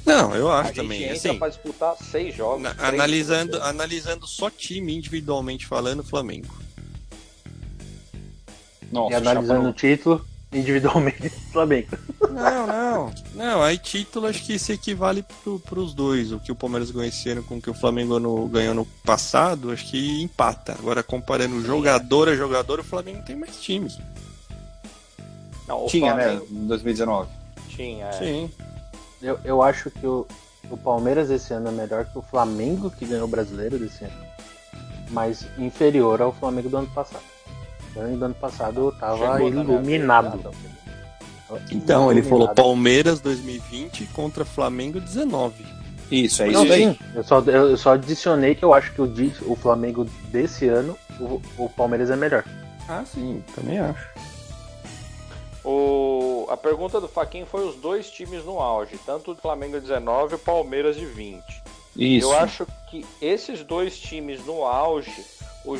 [SPEAKER 4] Não, eu
[SPEAKER 2] A
[SPEAKER 4] acho
[SPEAKER 2] gente
[SPEAKER 4] também.
[SPEAKER 2] entra
[SPEAKER 4] Assim,
[SPEAKER 2] pra disputar seis jogos.
[SPEAKER 4] na-
[SPEAKER 2] três
[SPEAKER 4] analisando, analisando só time individualmente falando, Flamengo.
[SPEAKER 1] Nossa,
[SPEAKER 3] E analisando o título, individualmente, (laughs) Flamengo.
[SPEAKER 4] Não, não. Não, aí título acho que se equivale pro, pros dois. O que o Palmeiras ganhou esse ano com o que o Flamengo no- ganhou no passado, acho que empata. Agora, comparando jogador a jogador, o Flamengo tem mais times.
[SPEAKER 2] Não, o
[SPEAKER 1] Tinha, né?
[SPEAKER 2] Flamengo
[SPEAKER 1] Em 2019.
[SPEAKER 2] Tinha, é.
[SPEAKER 4] Sim.
[SPEAKER 3] Eu, eu acho que o, o Palmeiras esse ano é melhor que o Flamengo, que ganhou o brasileiro desse ano. Mas inferior ao Flamengo do ano passado. Flamengo do ano passado eu tava
[SPEAKER 2] Chegou na minha
[SPEAKER 3] iluminado.
[SPEAKER 2] tá?
[SPEAKER 4] Então, ele falou. Palmeiras 2020 contra Flamengo 19.
[SPEAKER 1] Isso, é isso aí.
[SPEAKER 3] sim, eu só, eu só adicionei que eu acho que o, o Flamengo desse ano, o, o Palmeiras é melhor.
[SPEAKER 4] Ah, sim, também acho.
[SPEAKER 2] O... A pergunta do Faquinho foi os dois times no auge, tanto o Flamengo 19 e o Palmeiras de 20.
[SPEAKER 1] Isso.
[SPEAKER 2] Eu acho que esses dois times no auge,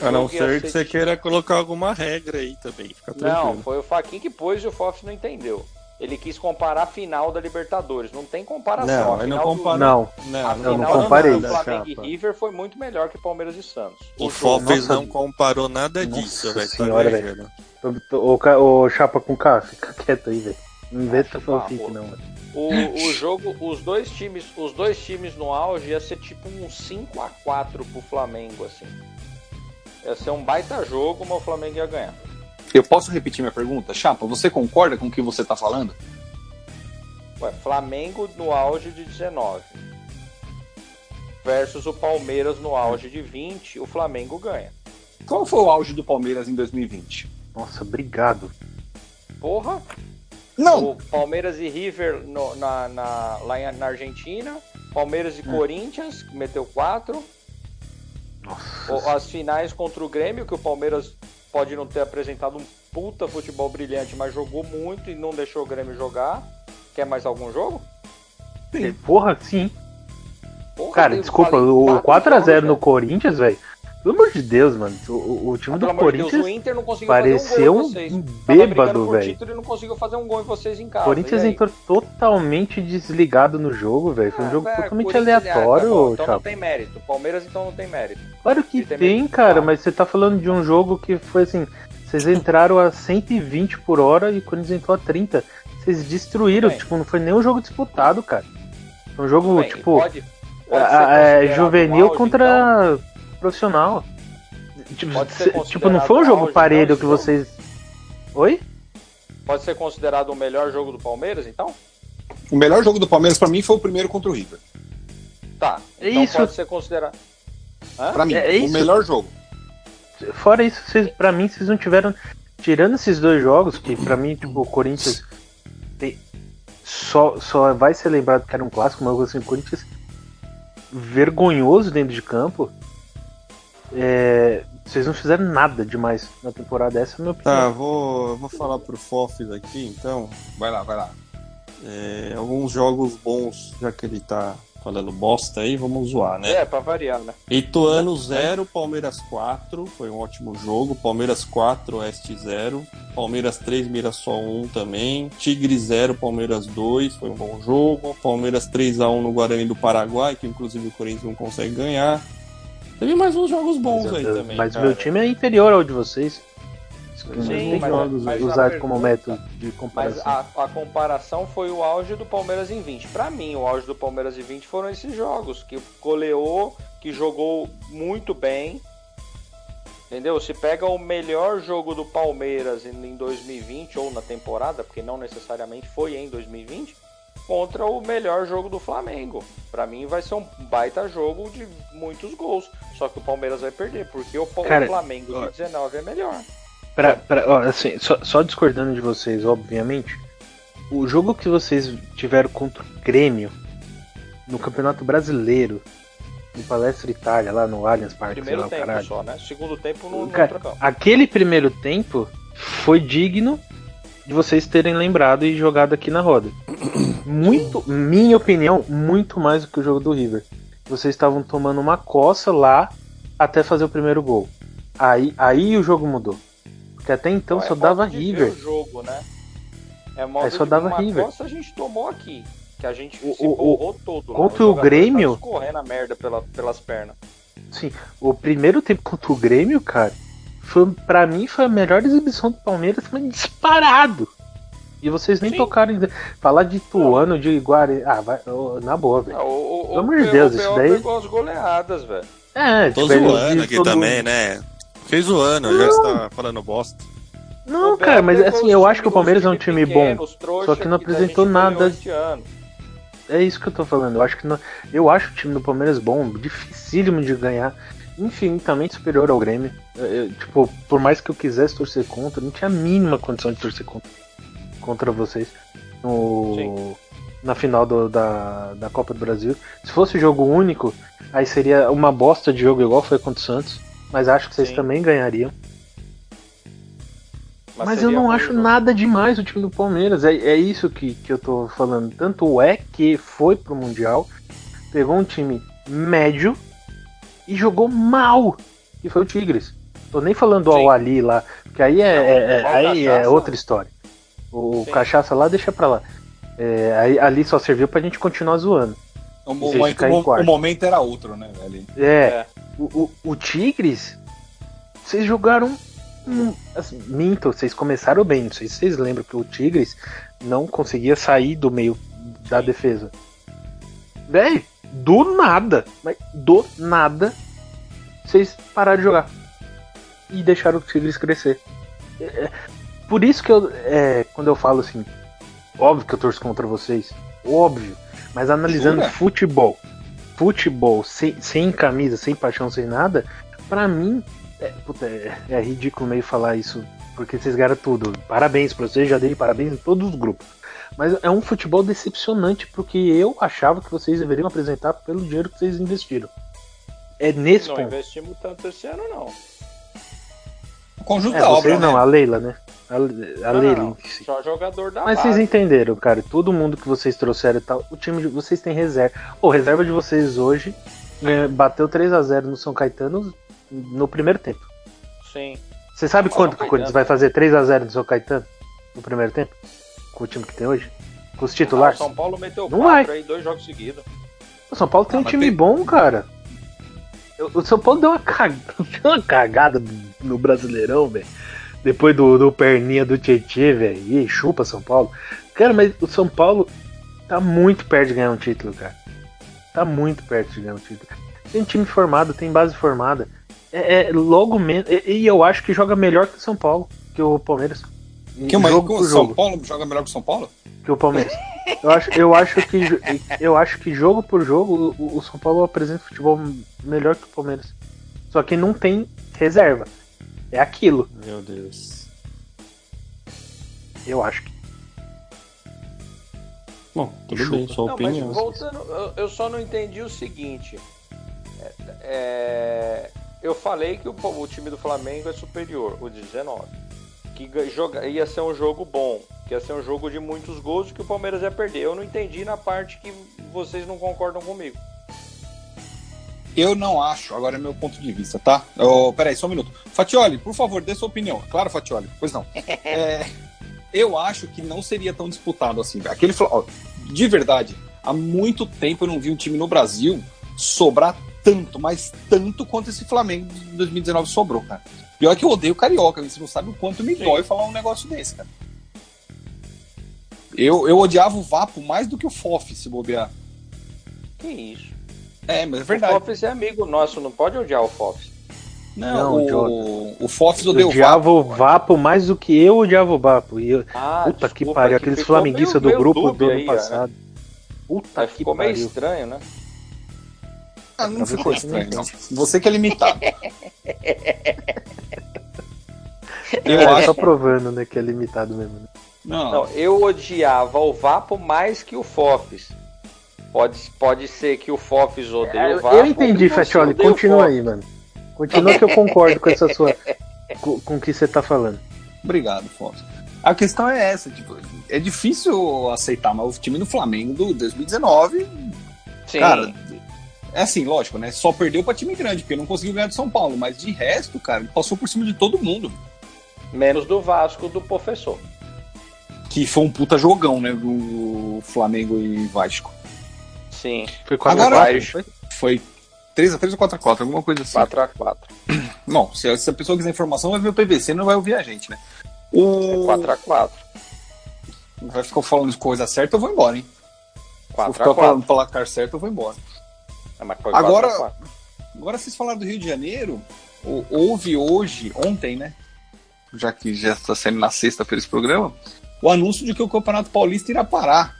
[SPEAKER 4] A não ser que você queira colocar alguma regra aí também. Fica
[SPEAKER 2] Não,
[SPEAKER 4] tranquilo.
[SPEAKER 2] foi o Faquinho que pôs e o Fof não entendeu. Ele quis comparar a final da Libertadores. Não tem comparação.
[SPEAKER 4] Não, não
[SPEAKER 2] final do-
[SPEAKER 4] compara-
[SPEAKER 3] Não,
[SPEAKER 4] Não,
[SPEAKER 2] A
[SPEAKER 3] eu
[SPEAKER 2] final
[SPEAKER 3] não
[SPEAKER 2] do
[SPEAKER 3] comparei.
[SPEAKER 2] Flamengo
[SPEAKER 3] Chapa.
[SPEAKER 2] e River foi muito melhor que Palmeiras e Santos.
[SPEAKER 4] O
[SPEAKER 2] jogo-
[SPEAKER 4] Fofes
[SPEAKER 3] nossa-
[SPEAKER 4] não comparou nada
[SPEAKER 3] Nossa
[SPEAKER 4] disso, velho. Tá
[SPEAKER 3] senhora, tô- Ô, Chapa com K, fica quieto aí, velho. Não inventa
[SPEAKER 2] Acho uma
[SPEAKER 3] fanfic, não. mano.
[SPEAKER 2] O, o jogo, os dois times, os dois times no auge ia ser tipo um 5 a 4 pro Flamengo assim. Ia ser um baita jogo, mas o Flamengo ia ganhar.
[SPEAKER 1] Eu posso repetir minha pergunta? Chapa, você concorda com o que você tá falando?
[SPEAKER 2] Ué, Flamengo no auge de 19 versus o Palmeiras no auge de 20, o Flamengo ganha.
[SPEAKER 1] Qual foi o auge do Palmeiras em 2020?
[SPEAKER 3] Nossa, obrigado.
[SPEAKER 2] Porra,
[SPEAKER 1] Não,
[SPEAKER 2] o Palmeiras e River no- na, na- lá em- na Argentina, Palmeiras e Corinthians, que meteu 4.
[SPEAKER 3] Nossa.
[SPEAKER 2] As finais contra o Grêmio, que o Palmeiras pode não ter apresentado um puta futebol brilhante, mas jogou muito e não deixou o Grêmio jogar. Quer mais algum jogo?
[SPEAKER 3] Porra, sim.
[SPEAKER 2] Porra,
[SPEAKER 3] Cara,
[SPEAKER 2] eu
[SPEAKER 3] desculpa, o
[SPEAKER 2] quatro
[SPEAKER 3] 4x0
[SPEAKER 2] jogos,
[SPEAKER 3] no. Corinthians, velho. Pelo amor de Deus, mano. O, o- o time
[SPEAKER 2] Ah,
[SPEAKER 3] do
[SPEAKER 2] de Deus,
[SPEAKER 3] Corinthians
[SPEAKER 2] o Inter não conseguiu
[SPEAKER 3] pareceu
[SPEAKER 2] um gol
[SPEAKER 3] um.
[SPEAKER 2] Tava
[SPEAKER 3] bêbado, velho.
[SPEAKER 2] e não conseguiu fazer um gol em vocês em casa.
[SPEAKER 3] Corinthians entrou totalmente desligado no jogo, velho. Foi um
[SPEAKER 2] Ah,
[SPEAKER 3] jogo
[SPEAKER 2] velho,
[SPEAKER 3] totalmente
[SPEAKER 2] Corinthians- ah,
[SPEAKER 3] aleatório,
[SPEAKER 2] tá bom, Então não tem mérito. Palmeiras então não tem mérito.
[SPEAKER 3] Claro que
[SPEAKER 2] tem
[SPEAKER 3] tem, cara,
[SPEAKER 2] claro.
[SPEAKER 3] mas você tá falando de um jogo que foi assim: vocês entraram a 120 por hora e o Corinthians entrou a 30. Vocês destruíram,
[SPEAKER 2] Bem.
[SPEAKER 3] tipo, não foi nem um jogo disputado, cara. Foi um jogo,
[SPEAKER 2] Bem,
[SPEAKER 3] tipo,
[SPEAKER 2] pode, pode
[SPEAKER 3] a- é, juvenil
[SPEAKER 2] um auge, então?
[SPEAKER 3] Profissional. Tipo,
[SPEAKER 2] Pode ser
[SPEAKER 3] cê- tipo, não foi um jogo
[SPEAKER 2] auge,
[SPEAKER 3] parelho
[SPEAKER 2] então,
[SPEAKER 3] que vocês. Oi?
[SPEAKER 2] Pode ser considerado o melhor jogo do Palmeiras, então?
[SPEAKER 1] o melhor jogo do Palmeiras pra mim foi o primeiro contra o River.
[SPEAKER 2] Tá.
[SPEAKER 3] É
[SPEAKER 2] Então
[SPEAKER 3] isso.
[SPEAKER 2] pode ser considerado.
[SPEAKER 1] Pra mim,
[SPEAKER 3] É
[SPEAKER 1] o
[SPEAKER 3] isso.
[SPEAKER 1] melhor jogo.
[SPEAKER 3] Fora isso, vocês, pra mim, vocês não tiveram. Tirando esses dois jogos, que pra mim, tipo, o Corinthians tem- só, só vai ser lembrado que era um clássico, mas assim, o Corinthians vergonhoso dentro de campo. É, Vocês não fizeram nada demais na temporada, essa é a minha opinião.
[SPEAKER 4] Tá, vou, vou falar pro Fofis aqui, então.
[SPEAKER 1] Vai lá, vai lá.
[SPEAKER 4] É, alguns jogos bons, já que ele tá falando bosta aí, vamos zoar, né?
[SPEAKER 2] É, pra variar, né?
[SPEAKER 4] Ituano 0, Palmeiras 4, foi um ótimo jogo. Palmeiras 4, Oeste 0. Palmeiras 3, Mirassol 1 também. Tigre 0, Palmeiras 2, foi um bom jogo. Palmeiras 3x1 no Guarani do Paraguai, que inclusive o Corinthians não consegue ganhar. Teve mais uns jogos bons
[SPEAKER 3] Mas,
[SPEAKER 4] aí
[SPEAKER 3] eu-
[SPEAKER 4] também.
[SPEAKER 3] mas
[SPEAKER 4] cara.
[SPEAKER 3] meu time é inferior ao de vocês.
[SPEAKER 2] Sim, mas-
[SPEAKER 3] jogos
[SPEAKER 2] mas a
[SPEAKER 3] usados como
[SPEAKER 2] pergunta-
[SPEAKER 3] método de
[SPEAKER 2] Mas
[SPEAKER 3] comparação.
[SPEAKER 2] a, a comparação foi o auge do Palmeiras em 20. Pra mim, o auge do Palmeiras em 20 foram esses jogos, que goleou, que jogou muito bem. Entendeu? Se pega o melhor jogo do Palmeiras em em 2020 ou na temporada, porque não necessariamente foi em 2020, contra o melhor jogo do Flamengo. Pra mim vai ser um baita jogo de muitos gols. Só que o Palmeiras vai perder, porque o,
[SPEAKER 3] Cara,
[SPEAKER 2] Flamengo
[SPEAKER 1] ó.
[SPEAKER 2] de 19 é melhor.
[SPEAKER 3] Pra, pra- ó, assim, só, só discordando de vocês, obviamente, o jogo que vocês tiveram contra o Grêmio no Campeonato Brasileiro, no Palestra Itália, lá no Allianz Parque,
[SPEAKER 2] Primeiro
[SPEAKER 3] lá,
[SPEAKER 2] tempo
[SPEAKER 3] caralho.
[SPEAKER 2] só, né? Segundo tempo não
[SPEAKER 3] Cara, aquele primeiro tempo foi digno de vocês terem lembrado e jogado aqui na roda. Muito, minha opinião, muito mais do que o jogo do River. Vocês estavam tomando uma coça lá até fazer o primeiro gol. Aí, aí o jogo mudou. Porque até então
[SPEAKER 2] Não, é
[SPEAKER 3] só
[SPEAKER 2] modo
[SPEAKER 3] dava River.
[SPEAKER 2] o jogo, né? É modo
[SPEAKER 3] Aí só
[SPEAKER 2] de-
[SPEAKER 3] dava
[SPEAKER 2] uma
[SPEAKER 3] River.
[SPEAKER 2] coça a gente tomou aqui. Que a gente
[SPEAKER 3] O-
[SPEAKER 2] se
[SPEAKER 3] o-
[SPEAKER 2] borrou todo. lá.
[SPEAKER 3] contra
[SPEAKER 2] Os
[SPEAKER 3] o
[SPEAKER 2] jogadores
[SPEAKER 3] Grêmio-
[SPEAKER 2] Escorrendo a merda pela, pelas pernas.
[SPEAKER 3] Sim, o primeiro tempo contra o Grêmio, cara, foi para mim foi a melhor exibição do Palmeiras, mas disparado. E vocês nem
[SPEAKER 2] Sim.
[SPEAKER 3] tocaram em falar de Tuano, de Guarani. Ah, vai, ô, na boa, velho.
[SPEAKER 2] Ah, o, o,
[SPEAKER 3] Pelo amor
[SPEAKER 2] o
[SPEAKER 3] de Deus, isso daí-
[SPEAKER 2] pegou as goleadas, velho.
[SPEAKER 3] É,
[SPEAKER 4] Tô
[SPEAKER 3] tipo,
[SPEAKER 4] zoando aqui
[SPEAKER 3] todo
[SPEAKER 4] também, né? Fiquei zoando, já está falando bosta.
[SPEAKER 3] Não,
[SPEAKER 2] O
[SPEAKER 3] cara, mas assim, eu acho que o Palmeiras é um time bom.
[SPEAKER 2] pequenos, trouxa,
[SPEAKER 3] só que não apresentou
[SPEAKER 2] goleou
[SPEAKER 3] nada.
[SPEAKER 2] ano.
[SPEAKER 3] É isso que eu tô falando. Eu acho que não- eu acho o time do Palmeiras bom, dificílimo de ganhar, infinitamente superior ao Grêmio. Eu- eu, tipo, por mais que eu quisesse torcer contra, não tinha a mínima condição de torcer contra, contra vocês no,
[SPEAKER 2] Sim.
[SPEAKER 3] na final do- da, da Copa do Brasil. Se fosse jogo único, aí seria uma bosta de jogo igual foi contra o Santos. Mas acho que vocês
[SPEAKER 2] Sim.
[SPEAKER 3] também ganhariam. Mas, eu
[SPEAKER 2] seria
[SPEAKER 3] não acho
[SPEAKER 2] jogo.
[SPEAKER 3] nada demais o time do Palmeiras. É, é isso que, que eu tô falando. Tanto é que foi pro Mundial, pegou um time médio e jogou mal. Que foi o Tigres. Tô nem falando
[SPEAKER 2] Sim.
[SPEAKER 3] ao Ali lá, porque aí é, é- é-
[SPEAKER 2] o
[SPEAKER 3] aí é outra história. O
[SPEAKER 2] Sim.
[SPEAKER 3] cachaça lá deixa pra lá. É, aí, ali só serviu pra gente continuar zoando.
[SPEAKER 1] O, momento, o- o momento era outro, né, velho?
[SPEAKER 3] É,
[SPEAKER 2] É.
[SPEAKER 3] O, o, o Tigres, vocês jogaram. hum, assim, minto, vocês começaram bem. Não sei se vocês lembram que o Tigres não conseguia sair do meio da defesa. Véi, do nada, mas do nada, vocês pararam de jogar. E deixaram o Tigres crescer. É, é, por isso que eu, é, quando eu falo assim, óbvio que eu torço contra vocês, óbvio, mas analisando
[SPEAKER 1] Jura?
[SPEAKER 3] futebol, futebol sem, sem camisa, sem paixão, sem nada, pra mim é, puta, é- é ridículo meio falar isso, porque vocês ganharam tudo. Parabéns pra vocês, já dei parabéns em todos os grupos. Mas é um futebol decepcionante porque eu achava que vocês deveriam apresentar pelo dinheiro que vocês investiram. É nesse
[SPEAKER 2] Não
[SPEAKER 3] ponto.
[SPEAKER 2] investimos tanto esse ano, não.
[SPEAKER 1] O conjunto
[SPEAKER 3] É,
[SPEAKER 1] da
[SPEAKER 3] vocês
[SPEAKER 1] obra,
[SPEAKER 3] não,
[SPEAKER 1] né?
[SPEAKER 3] a Leila, né? A, a
[SPEAKER 2] Não,
[SPEAKER 3] Leila
[SPEAKER 2] não. Só jogador da
[SPEAKER 3] Mas vocês
[SPEAKER 2] base.
[SPEAKER 3] entenderam, cara. Todo mundo que vocês trouxeram e tal, o time de vocês tem reserva. O reserva de vocês hoje é, bateu 3 a 0 no São Caetano no primeiro tempo.
[SPEAKER 2] Sim.
[SPEAKER 3] Você sabe quanto que o. Corinthians vai fazer 3 a 0 no São Caetano no primeiro tempo? Com o time que tem hoje? Com os
[SPEAKER 2] Ah, o
[SPEAKER 3] titulares?
[SPEAKER 2] São Paulo meteu
[SPEAKER 3] Não
[SPEAKER 2] quatro
[SPEAKER 3] vai.
[SPEAKER 2] aí, dois jogos seguidos.
[SPEAKER 3] O São Paulo tem
[SPEAKER 1] Ah,
[SPEAKER 3] um time
[SPEAKER 1] tem-
[SPEAKER 3] bom, cara. O São Paulo deu uma, cag... (laughs) deu uma cagada no Brasileirão, velho. Depois do, do perninha do Tietê, velho. Ih, chupa São Paulo. Cara, mas o São Paulo tá muito perto de ganhar um título, cara. Tá muito perto de ganhar um título. Tem time formado, tem base formada. É, é logo menos. E, e eu acho que joga melhor que o São Paulo, que o Palmeiras.
[SPEAKER 1] Que
[SPEAKER 3] jogo
[SPEAKER 1] o
[SPEAKER 3] por
[SPEAKER 1] São
[SPEAKER 3] jogo
[SPEAKER 1] Paulo joga melhor que o São Paulo?
[SPEAKER 3] que o Palmeiras. Eu acho, eu acho que eu acho que jogo por jogo o, o São Paulo apresenta futebol melhor que o Palmeiras. Só que não tem reserva. É aquilo,
[SPEAKER 4] Meu Deus.
[SPEAKER 3] eu acho que.
[SPEAKER 4] Bom, tudo
[SPEAKER 3] Chupa.
[SPEAKER 4] bem, sua
[SPEAKER 2] Não,
[SPEAKER 4] opinião.
[SPEAKER 2] mas voltando, eu, eu só não entendi o seguinte. É, é, eu falei que o, o time do Flamengo é superior, o 19. Que joga, ia ser um jogo bom, que ia ser um jogo de muitos gols que o Palmeiras ia perder. Eu não entendi na parte que vocês não concordam comigo.
[SPEAKER 1] Eu não acho, agora é meu ponto de vista, tá? Oh, peraí, só um minuto. Fatioli, por favor, dê sua opinião. Claro, Fatioli, pois não. (laughs) É, eu acho que não seria tão disputado assim. Aquele, ó, de verdade, há muito tempo eu não vi um time no Brasil sobrar tanto, mas tanto quanto esse Flamengo de 2019 sobrou, cara. Pior que eu odeio carioca, você não sabe o quanto me Sim. dói falar um negócio desse, cara. Eu, eu odiava o Vapo mais do que o FOF, se bobear.
[SPEAKER 2] Que isso?
[SPEAKER 1] É, mas é verdade.
[SPEAKER 2] O Fofis é amigo nosso, não pode odiar o Fofis.
[SPEAKER 1] Não, não, o, o Fofis
[SPEAKER 3] odeia o odiava o Vapo mais do que eu odiava o Vapo. E eu... Ah, Puta que pariu, aqueles flamenguistas do grupo do ano passado. Né?
[SPEAKER 2] Puta que ficou pariu. meio estranho, né?
[SPEAKER 1] Ah, não ficou estranho, não. Você que é limitado.
[SPEAKER 3] eu é, acho... Só provando, né, que é limitado mesmo. Né?
[SPEAKER 2] Não. não. eu odiava o Vapo mais que o Fofis. Pode, pode ser que o Fofis odeie é, o Vapo.
[SPEAKER 3] Eu entendi, Fatioli. Continua aí, mano. Continua que eu concordo com essa sua. com, com o que você tá falando.
[SPEAKER 1] Obrigado, Fofis. A questão é essa, tipo, é difícil aceitar, mas o time do Flamengo do 2019, Sim. cara, é assim, lógico, né? Só perdeu pra time grande, porque não conseguiu ganhar do São Paulo. Mas de resto, cara, ele passou por cima de todo mundo.
[SPEAKER 2] Menos do Vasco do professor.
[SPEAKER 1] Que foi um puta jogão, né? Do Flamengo e Vasco.
[SPEAKER 2] Sim.
[SPEAKER 1] Foi 4 Agora, x foi, foi 3x3 ou 4x4, alguma coisa assim.
[SPEAKER 2] 4x4. (clears throat)
[SPEAKER 1] Bom, se, se a pessoa quiser informação, vai ver o PVC, não vai ouvir a gente, né? O...
[SPEAKER 2] É 4x4.
[SPEAKER 1] Vai ficar falando coisa certa, eu vou embora, hein? 4x4. Se ficar falando placar certo, eu vou embora. É, agora, agora vocês falaram do Rio de Janeiro, houve hoje, ontem, né? Já que já está sendo na sexta-feira esse programa, o anúncio de que o Campeonato Paulista irá parar.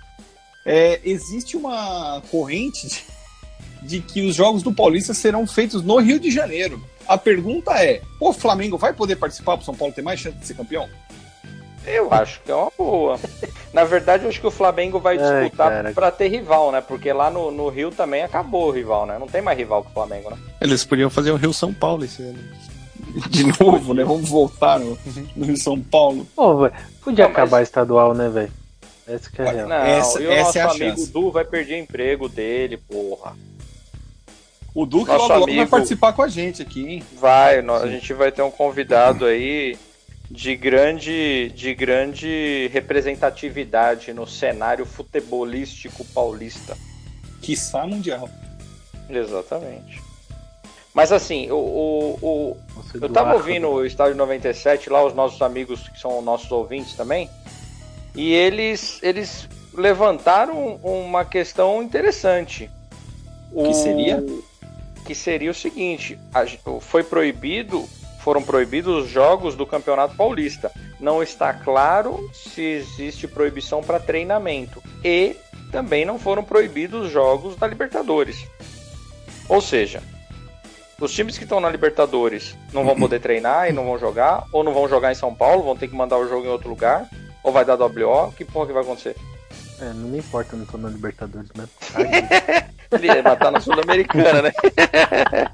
[SPEAKER 1] É, existe uma corrente de, de, que os jogos do Paulista serão feitos no Rio de Janeiro. A pergunta é: o Flamengo vai poder participar para o São Paulo ter mais chance de ser campeão?
[SPEAKER 2] Eu acho que é uma boa. Na verdade, eu acho que o Flamengo vai disputar para ter rival, né? Porque lá no, no Rio também acabou o rival, né? Não tem mais rival que o Flamengo, né?
[SPEAKER 4] Eles podiam fazer o Rio São Paulo esse ano.
[SPEAKER 1] De novo, né? Vamos voltar no, no Rio São Paulo.
[SPEAKER 3] Pô, podia não, acabar mas... estadual, né, velho?
[SPEAKER 2] Essa que é a real. Não, essa, e o essa nosso é amigo chance. Du vai perder emprego dele, porra.
[SPEAKER 1] O Du que logo, amigo... vai participar com a gente aqui, hein?
[SPEAKER 2] Vai, a gente vai ter um convidado aí de grande, de grande representatividade no cenário futebolístico paulista.
[SPEAKER 1] Quiçá mundial.
[SPEAKER 2] Exatamente. Mas assim, o, o, o eu tava ouvindo o Estádio 97 lá, os nossos amigos que são nossos ouvintes também, e eles, eles levantaram uma questão interessante.
[SPEAKER 1] O que seria?
[SPEAKER 2] Que seria o seguinte: foi proibido foram proibidos os jogos do Campeonato Paulista. Não está claro se existe proibição para treinamento. E também não foram proibidos os jogos da Libertadores. Ou seja, os times que estão na Libertadores não vão poder treinar e não vão jogar, ou não vão jogar em São Paulo, vão ter que mandar o jogo em outro lugar, ou vai dar WO, que porra que vai acontecer?
[SPEAKER 3] É, não me importa, eu não tô na Libertadores, né? (laughs)
[SPEAKER 2] Ele vai estar na Sul-Americana, né?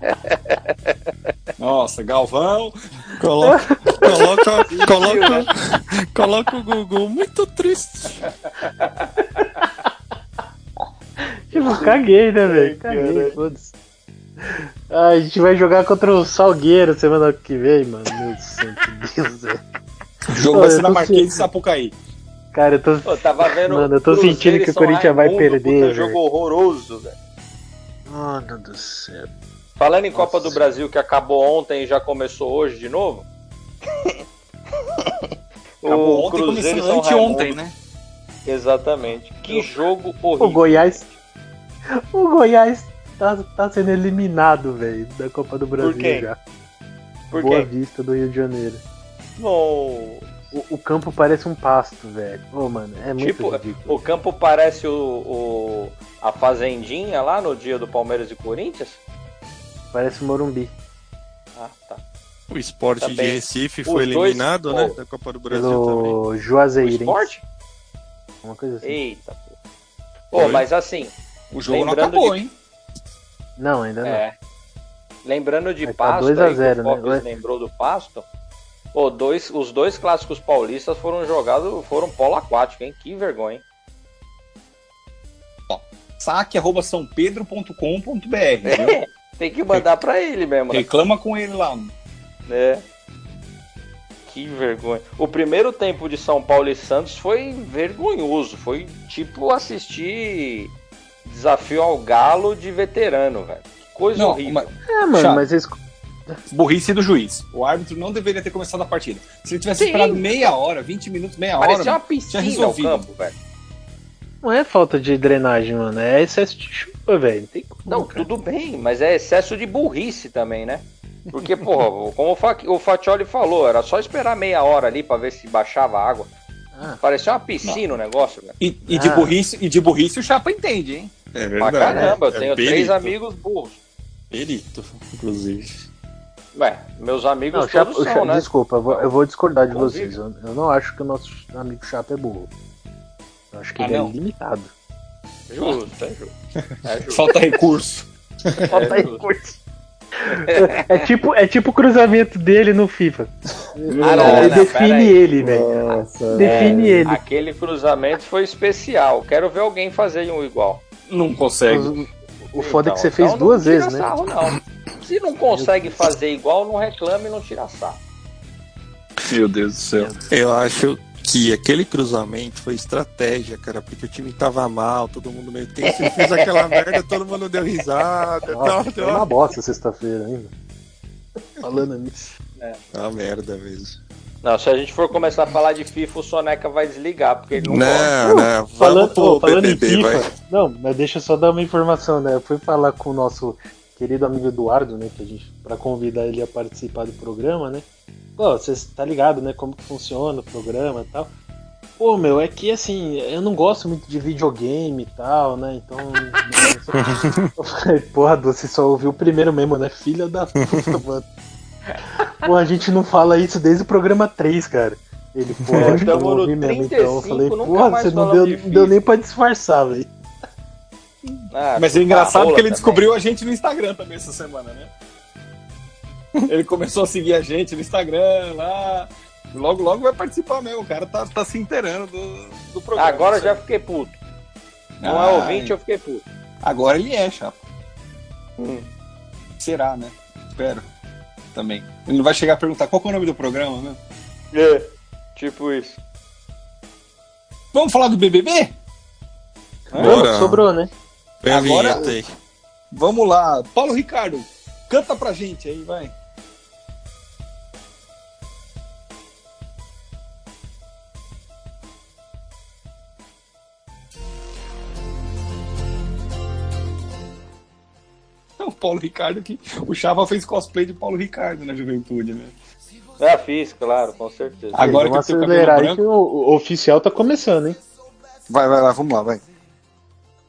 [SPEAKER 2] (laughs)
[SPEAKER 1] Nossa, Galvão.
[SPEAKER 4] Coloca, coloca, coloca, coloca o Google muito triste. (laughs)
[SPEAKER 3] Tipo, caguei, né, velho? Caguei, foda-se. Ah, a gente vai jogar contra o Salgueiro semana que vem, mano. Meu santo Deus, velho.
[SPEAKER 1] O jogo vai ser na Marquês de Sapucaí.
[SPEAKER 3] Cara, eu tô.
[SPEAKER 2] Pô, tava vendo
[SPEAKER 3] Mano, eu tô sentindo que o Corinthians vai perder.
[SPEAKER 2] Um jogo horroroso, velho.
[SPEAKER 3] Mano do céu.
[SPEAKER 2] Falando em Nossa. Copa do Brasil que acabou ontem e já começou hoje de novo. (laughs)
[SPEAKER 1] acabou o ontem Cruzeiro começou anteontem, né?
[SPEAKER 2] Exatamente. Que jogo horrível.
[SPEAKER 3] O Goiás. (laughs) O Goiás tá, tá sendo eliminado, velho, da Copa do Brasil Por já. Por Boa quê? Vista do Rio de Janeiro.
[SPEAKER 2] Não.
[SPEAKER 3] O, o, campo parece um pasto, velho. Ô, oh, mano, é muito tipo, ridículo.
[SPEAKER 2] O campo parece o, o, a fazendinha lá no dia do Palmeiras e Corinthians?
[SPEAKER 3] Parece o Morumbi.
[SPEAKER 2] Ah, tá.
[SPEAKER 4] O esporte também. de Recife Os foi eliminado, dois... né? Da Copa do Brasil
[SPEAKER 3] Pelo
[SPEAKER 4] também.
[SPEAKER 3] Juazeirense.
[SPEAKER 2] O esporte?
[SPEAKER 3] Uma coisa assim.
[SPEAKER 2] Eita, pô. Pô, mas assim.
[SPEAKER 1] O jogo não acabou, que... hein?
[SPEAKER 3] Não, ainda não. É.
[SPEAKER 2] Lembrando de
[SPEAKER 3] Vai tá
[SPEAKER 2] Pasto,
[SPEAKER 3] 2 a
[SPEAKER 2] aí, que
[SPEAKER 3] 0,
[SPEAKER 2] o
[SPEAKER 3] né?
[SPEAKER 2] Lembrou do Pasto. Pô, dois, os dois clássicos paulistas foram jogados, foram polo aquático, hein? Que vergonha. hein?
[SPEAKER 1] Saque arroba sãopedro.com.br. viu?
[SPEAKER 2] Tem que mandar pra ele mesmo, né?
[SPEAKER 1] Reclama com ele lá.
[SPEAKER 2] É. Que vergonha. O primeiro tempo de São Paulo e Santos foi vergonhoso. Foi tipo assistir desafio ao galo de veterano, velho. Que coisa
[SPEAKER 1] Não,
[SPEAKER 2] horrível.
[SPEAKER 1] mas-
[SPEAKER 3] É, mano,
[SPEAKER 1] Chato.
[SPEAKER 3] mas eles.
[SPEAKER 1] Burrice do juiz. O árbitro não deveria ter começado a partida. Se ele tivesse
[SPEAKER 2] Sim.
[SPEAKER 1] esperado meia hora, 20 minutos, meia hora.
[SPEAKER 2] Parecia uma
[SPEAKER 1] tinha
[SPEAKER 2] piscina o
[SPEAKER 1] resolvido.
[SPEAKER 2] campo, velho.
[SPEAKER 3] Não é falta de drenagem, mano. É excesso de chuva, velho. Não tem como.
[SPEAKER 2] Não,
[SPEAKER 3] cara.
[SPEAKER 2] tudo bem, mas é excesso de burrice também, né? Porque, porra, (laughs) como o, Fa o Fatioli falou, era só esperar meia hora ali pra ver se baixava a água.
[SPEAKER 3] Ah.
[SPEAKER 2] Parecia uma piscina o negócio, velho.
[SPEAKER 1] E, e de
[SPEAKER 3] Ah.
[SPEAKER 1] burrice, e de burrice o Chapa entende, hein?
[SPEAKER 4] É
[SPEAKER 2] Pra
[SPEAKER 4] verdade.
[SPEAKER 2] caramba, eu
[SPEAKER 4] É
[SPEAKER 2] tenho três
[SPEAKER 4] perito.
[SPEAKER 2] amigos burros.
[SPEAKER 4] Perito, inclusive.
[SPEAKER 2] Ué, meus amigos
[SPEAKER 3] Não,
[SPEAKER 2] todos
[SPEAKER 3] o
[SPEAKER 2] são, né?
[SPEAKER 3] Desculpa, eu vou, eu vou discordar de vocês. Eu, eu não acho que o nosso amigo Chapa é burro. Eu acho que
[SPEAKER 1] Ah,
[SPEAKER 3] ele
[SPEAKER 1] não?
[SPEAKER 3] é limitado.
[SPEAKER 2] Justo, é justo. É justo.
[SPEAKER 1] Falta recurso.
[SPEAKER 3] Falta
[SPEAKER 2] É
[SPEAKER 3] recurso. É tipo, é tipo o cruzamento dele no FIFA.
[SPEAKER 2] Ah, não,
[SPEAKER 3] ele
[SPEAKER 2] não,
[SPEAKER 3] define ele, velho. Define ele.
[SPEAKER 2] Aquele cruzamento foi especial. Quero ver alguém fazer um igual.
[SPEAKER 1] Não consegue.
[SPEAKER 3] O, foda é que você
[SPEAKER 2] Então,
[SPEAKER 3] fez
[SPEAKER 2] então
[SPEAKER 3] duas
[SPEAKER 2] não tira
[SPEAKER 3] vezes, né?
[SPEAKER 2] sarro, não. Se não consegue fazer igual, não reclame e não tira sarro.
[SPEAKER 1] Meu Deus do céu.
[SPEAKER 4] Eu acho que aquele cruzamento foi estratégia, cara, porque o time tava mal, todo mundo meio tenso, ele fez aquela (laughs) merda, todo mundo deu risada,
[SPEAKER 3] Nossa,
[SPEAKER 4] tal,
[SPEAKER 3] uma bosta sexta-feira ainda. Falando nisso.
[SPEAKER 4] uma merda mesmo.
[SPEAKER 2] Não, se a gente for começar a falar de FIFA, o Soneca vai desligar, porque ele não gosta.
[SPEAKER 4] Não, não,
[SPEAKER 3] Falando,
[SPEAKER 4] vamos pro
[SPEAKER 3] ô, falando
[SPEAKER 4] BBB,
[SPEAKER 3] em FIFA,
[SPEAKER 4] vai.
[SPEAKER 3] não, mas deixa eu só dar uma informação, né? Eu fui falar com o nosso querido amigo Eduardo, né, que a gente para convidar ele a participar do programa, né? Pô, você tá ligado, né, como que funciona o programa e tal. Pô, meu, é que assim, eu não gosto muito de videogame e tal, né? Então. (laughs) eu falei, porra, você só ouviu o primeiro mesmo, né? Filha da puta, mano. Pô, a gente não fala isso desde o programa 3, cara. Ele, pô,
[SPEAKER 2] É,
[SPEAKER 3] eu ouvi mesmo, então. Eu
[SPEAKER 2] 35,
[SPEAKER 3] falei,
[SPEAKER 2] nunca
[SPEAKER 3] porra,
[SPEAKER 2] mais
[SPEAKER 3] você não deu,
[SPEAKER 2] de
[SPEAKER 3] não deu nem pra disfarçar, velho.
[SPEAKER 2] Ah,
[SPEAKER 1] Mas é
[SPEAKER 2] chupa
[SPEAKER 1] engraçado que ele
[SPEAKER 2] também.
[SPEAKER 1] descobriu a gente no Instagram também essa semana, né? (laughs) Ele começou a seguir a gente no Instagram lá. Logo, logo vai participar mesmo. O cara tá, tá se inteirando do, do programa.
[SPEAKER 2] Agora já fiquei puto. Não
[SPEAKER 1] Ah,
[SPEAKER 2] é ouvinte, eu fiquei puto.
[SPEAKER 1] Agora ele é, chapa.
[SPEAKER 2] Hum.
[SPEAKER 1] Será, né? Espero. Também. Ele não vai chegar a perguntar qual que é o nome do programa, né?
[SPEAKER 2] É, tipo isso.
[SPEAKER 1] Vamos falar do BBB?
[SPEAKER 4] Bora.
[SPEAKER 3] Sobrou, né?
[SPEAKER 1] Agora-. Vamos lá. Paulo Ricardo, canta pra gente aí, vai. O Paulo Ricardo que o Chava fez cosplay de Paulo Ricardo na juventude, né?
[SPEAKER 2] Já fiz, claro, com certeza.
[SPEAKER 1] Agora
[SPEAKER 3] Vamos
[SPEAKER 1] que tem o
[SPEAKER 3] acelerar
[SPEAKER 1] cabelo
[SPEAKER 3] aí que o, o oficial tá começando, hein?
[SPEAKER 1] Vai, vai, vai, vamos lá, vai.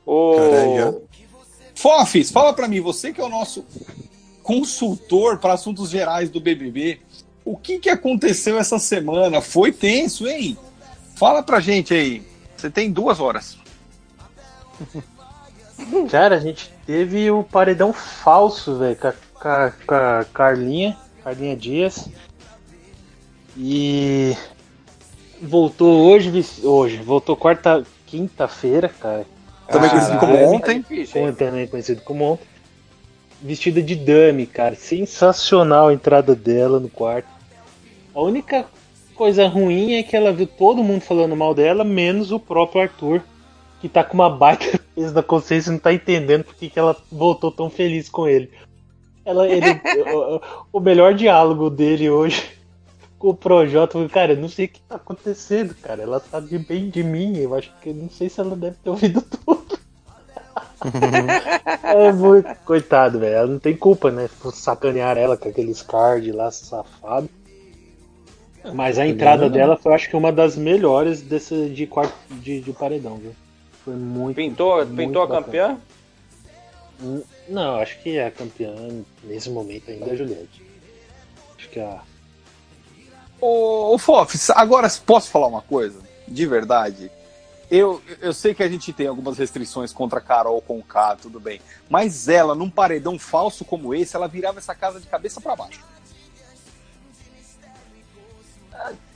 [SPEAKER 2] Ô,
[SPEAKER 4] Caralho.
[SPEAKER 1] Fofis, fala pra mim, você que é o nosso consultor para assuntos gerais do BBB, o que que aconteceu essa semana? Foi tenso, hein? Fala pra gente aí. Você tem duas horas. (laughs)
[SPEAKER 3] Cara, a gente teve o paredão falso, velho, com, a- com a- com a Carlinha, Carlinha Dias. E voltou hoje, hoje, voltou quarta, quinta-feira, cara.
[SPEAKER 1] Também conhecido como ontem.
[SPEAKER 3] como também conhecido como ontem. Vestida de dame, cara. Sensacional a entrada dela no quarto. A única coisa ruim é que ela viu todo mundo falando mal dela, menos o próprio Arthur, que tá com uma baita (laughs) peso na consciência e não tá entendendo por que ela voltou tão feliz com ele. Ela, ele (laughs) o, o melhor diálogo dele hoje (laughs) com o Projota foi, cara, eu não sei o que tá acontecendo, cara. Ela tá de bem de mim. Eu acho que não sei se ela deve ter ouvido tudo. É muito coitado, velho. Ela não tem culpa, né? Por sacanear ela com aqueles card lá safado. Mas a entrada dela foi, acho que, uma das melhores desse de quarto de, de paredão, viu? Foi muito.
[SPEAKER 2] Pintou,
[SPEAKER 3] muito
[SPEAKER 2] pintou a campeã?
[SPEAKER 3] Hum, Não, acho que a campeã nesse momento ainda é a Juliette. Acho que a.
[SPEAKER 1] Ô, ô Fofis, agora posso falar uma coisa? De verdade. eu, eu sei que a gente tem algumas restrições contra a Carol com o K, tudo bem. Mas ela, num paredão falso como esse, ela virava essa casa de cabeça para baixo.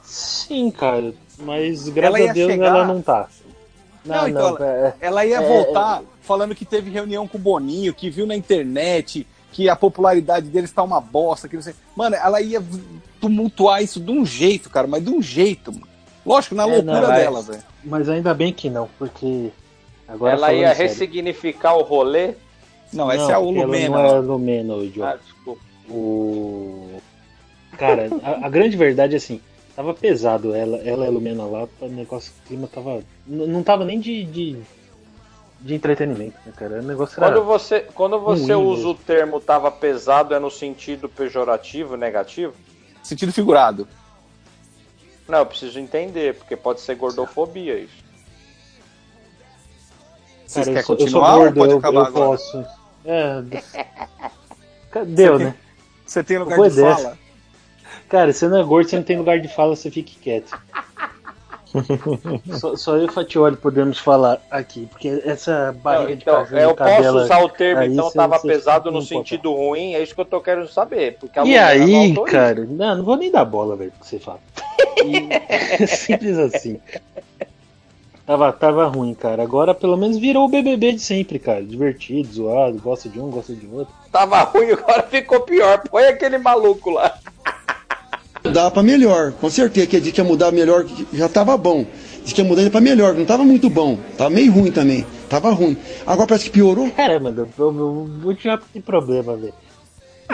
[SPEAKER 3] Sim, cara. Mas graças a Deus chegar... ela não tá.
[SPEAKER 1] Não, não, então, não ela, é, ela, ia é, voltar é, falando que teve reunião com o Boninho, que viu na internet que a popularidade deles tá uma bosta. Que você... Mano, ela ia tumultuar isso de um jeito, cara, mas de um jeito. Mano. Lógico, na é, loucura não, dela, velho.
[SPEAKER 3] Mas ainda bem que não, porque.
[SPEAKER 2] Agora ela ia sério. ressignificar o rolê?
[SPEAKER 1] Não, essa é a Lumena. Não
[SPEAKER 3] é a Lumena, o Ah, desculpa. O. Cara, a, a, grande verdade é assim, tava pesado ela, ela e a Lumena lá, o negócio, o clima tava. Não tava nem de, de, de entretenimento, né, cara? O negócio
[SPEAKER 2] quando era você Quando você usa mesmo. o termo tava pesado, é no sentido pejorativo, negativo?
[SPEAKER 1] Sentido figurado.
[SPEAKER 2] Não, eu preciso entender, porque pode ser gordofobia isso.
[SPEAKER 1] Vocês querem continuar gordo, ou pode acabar eu agora? Posso.
[SPEAKER 3] É. (laughs) Deu, né?
[SPEAKER 1] Você tem lugar Depois de dessa. fala?
[SPEAKER 3] Cara, você não é gordo, você não tem lugar de fala, você fique quieto. (laughs) só, só, eu e Fatioli podemos falar aqui, porque essa barriga então, de caju
[SPEAKER 2] Eu posso usar o termo, aí, então tava pesado no sentido ruim, é isso que eu tô querendo saber. Porque
[SPEAKER 3] e aí, cara, não, não vou nem dar bola, velho, que você fala. E... (laughs) (laughs) Simples assim. Tava, tava ruim, cara. Agora pelo menos virou o BBB de sempre, cara. Divertido, zoado, gosta de um, gosta de outro.
[SPEAKER 2] Tava ruim, agora ficou pior. Põe aquele maluco lá.
[SPEAKER 5] Dá pra melhor, com certeza. Que disse que ia mudar melhor, já tava bom. Disse que ia mudar pra melhor, não tava muito bom. Tava meio ruim também. Tava ruim. Agora parece que piorou.
[SPEAKER 3] Caramba, o já tem problema, velho.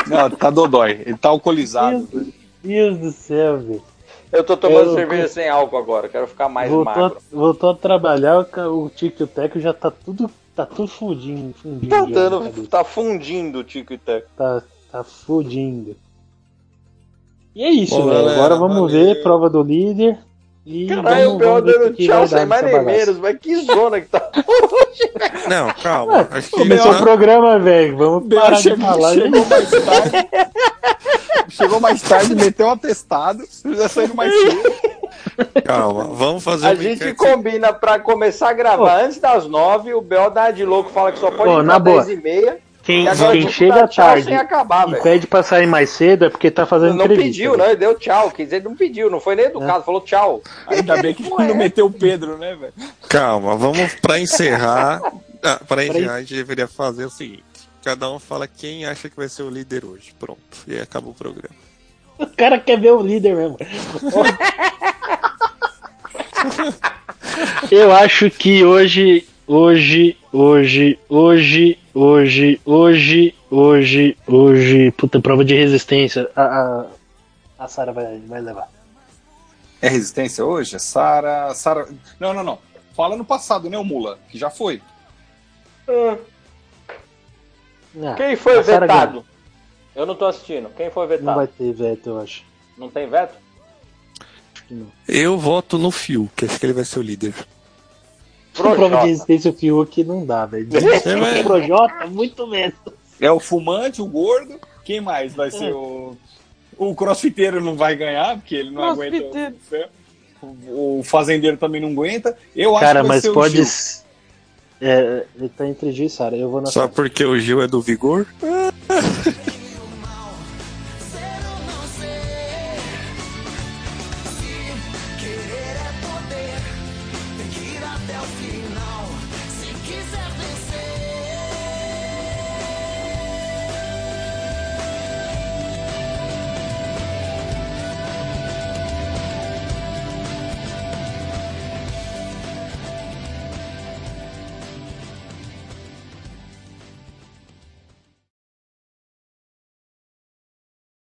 [SPEAKER 1] Não, tá dodói. Ele tá alcoolizado.
[SPEAKER 3] Meu Deus do céu, velho.
[SPEAKER 2] Eu tô tomando eu, cerveja eu, sem álcool agora, quero ficar mais voltou, magro.
[SPEAKER 3] Voltou a trabalhar, o Tico e o Teco já tá tudo. Tá tudo fundindo, fundindo.
[SPEAKER 2] Tá, dando, tá fundindo o Tico e o Teco.
[SPEAKER 3] Tá, tá fundindo. E é isso, Pô, galera. Agora vamos valeu. ver prova do líder.
[SPEAKER 2] E Caralho, o Bel dando tchau sem mais nem menos, mas que zona que tá
[SPEAKER 4] hoje. (laughs) Não, calma.
[SPEAKER 3] Acho que começou o programa, velho. Vamos parar chegou, de falar.
[SPEAKER 1] Chegou mais tarde. (laughs) chegou mais tarde, meteu um atestado, já saindo mais cedo.
[SPEAKER 4] Calma, vamos fazer
[SPEAKER 2] A gente combina pra começar a gravar antes das nove, o Bel dá de louco, fala que só pode
[SPEAKER 3] entrar às dez e meia. Quem, quem chega tarde acabar, e véio. pede pra sair mais cedo é porque tá fazendo
[SPEAKER 2] não
[SPEAKER 3] entrevista.
[SPEAKER 2] Não pediu, né? Ele deu tchau. Quer dizer, não pediu, não foi nem educado, é. falou tchau.
[SPEAKER 1] Ainda bem que não meteu o Pedro, né, velho?
[SPEAKER 4] Calma, vamos pra encerrar. (laughs) ah, pra encerrar, a gente deveria fazer o seguinte: cada um fala quem acha que vai ser o líder hoje. Pronto. E aí acaba o programa.
[SPEAKER 3] O cara quer ver o líder mesmo. (laughs) Eu acho que hoje, hoje, hoje, hoje, hoje, hoje, hoje, hoje. Puta, prova de resistência. A, a, a Sara vai, vai levar.
[SPEAKER 1] É resistência hoje? A Sara. Sara. Não, não, não. Fala no passado, né, o Mula? Que já foi.
[SPEAKER 2] Hum. Quem foi vetado? Eu não tô assistindo. Quem foi vetado?
[SPEAKER 3] Não vai ter veto, eu acho.
[SPEAKER 2] Não tem veto?
[SPEAKER 4] Eu voto no Fio, que acho que ele vai ser o líder.
[SPEAKER 3] Projota. Prova de resistência o aqui não dá, velho. É, Projota, muito menos.
[SPEAKER 1] É o fumante, o gordo. Quem mais vai ser o. O crossfiteiro não vai ganhar, porque ele não aguenta o... o fazendeiro também não aguenta. Eu
[SPEAKER 3] Cara,
[SPEAKER 1] acho
[SPEAKER 3] que vai mas ser pode. O Gil. É, ele tá entre Gil e Sara. Eu vou na
[SPEAKER 4] Só porque o Gil é do vigor? (laughs)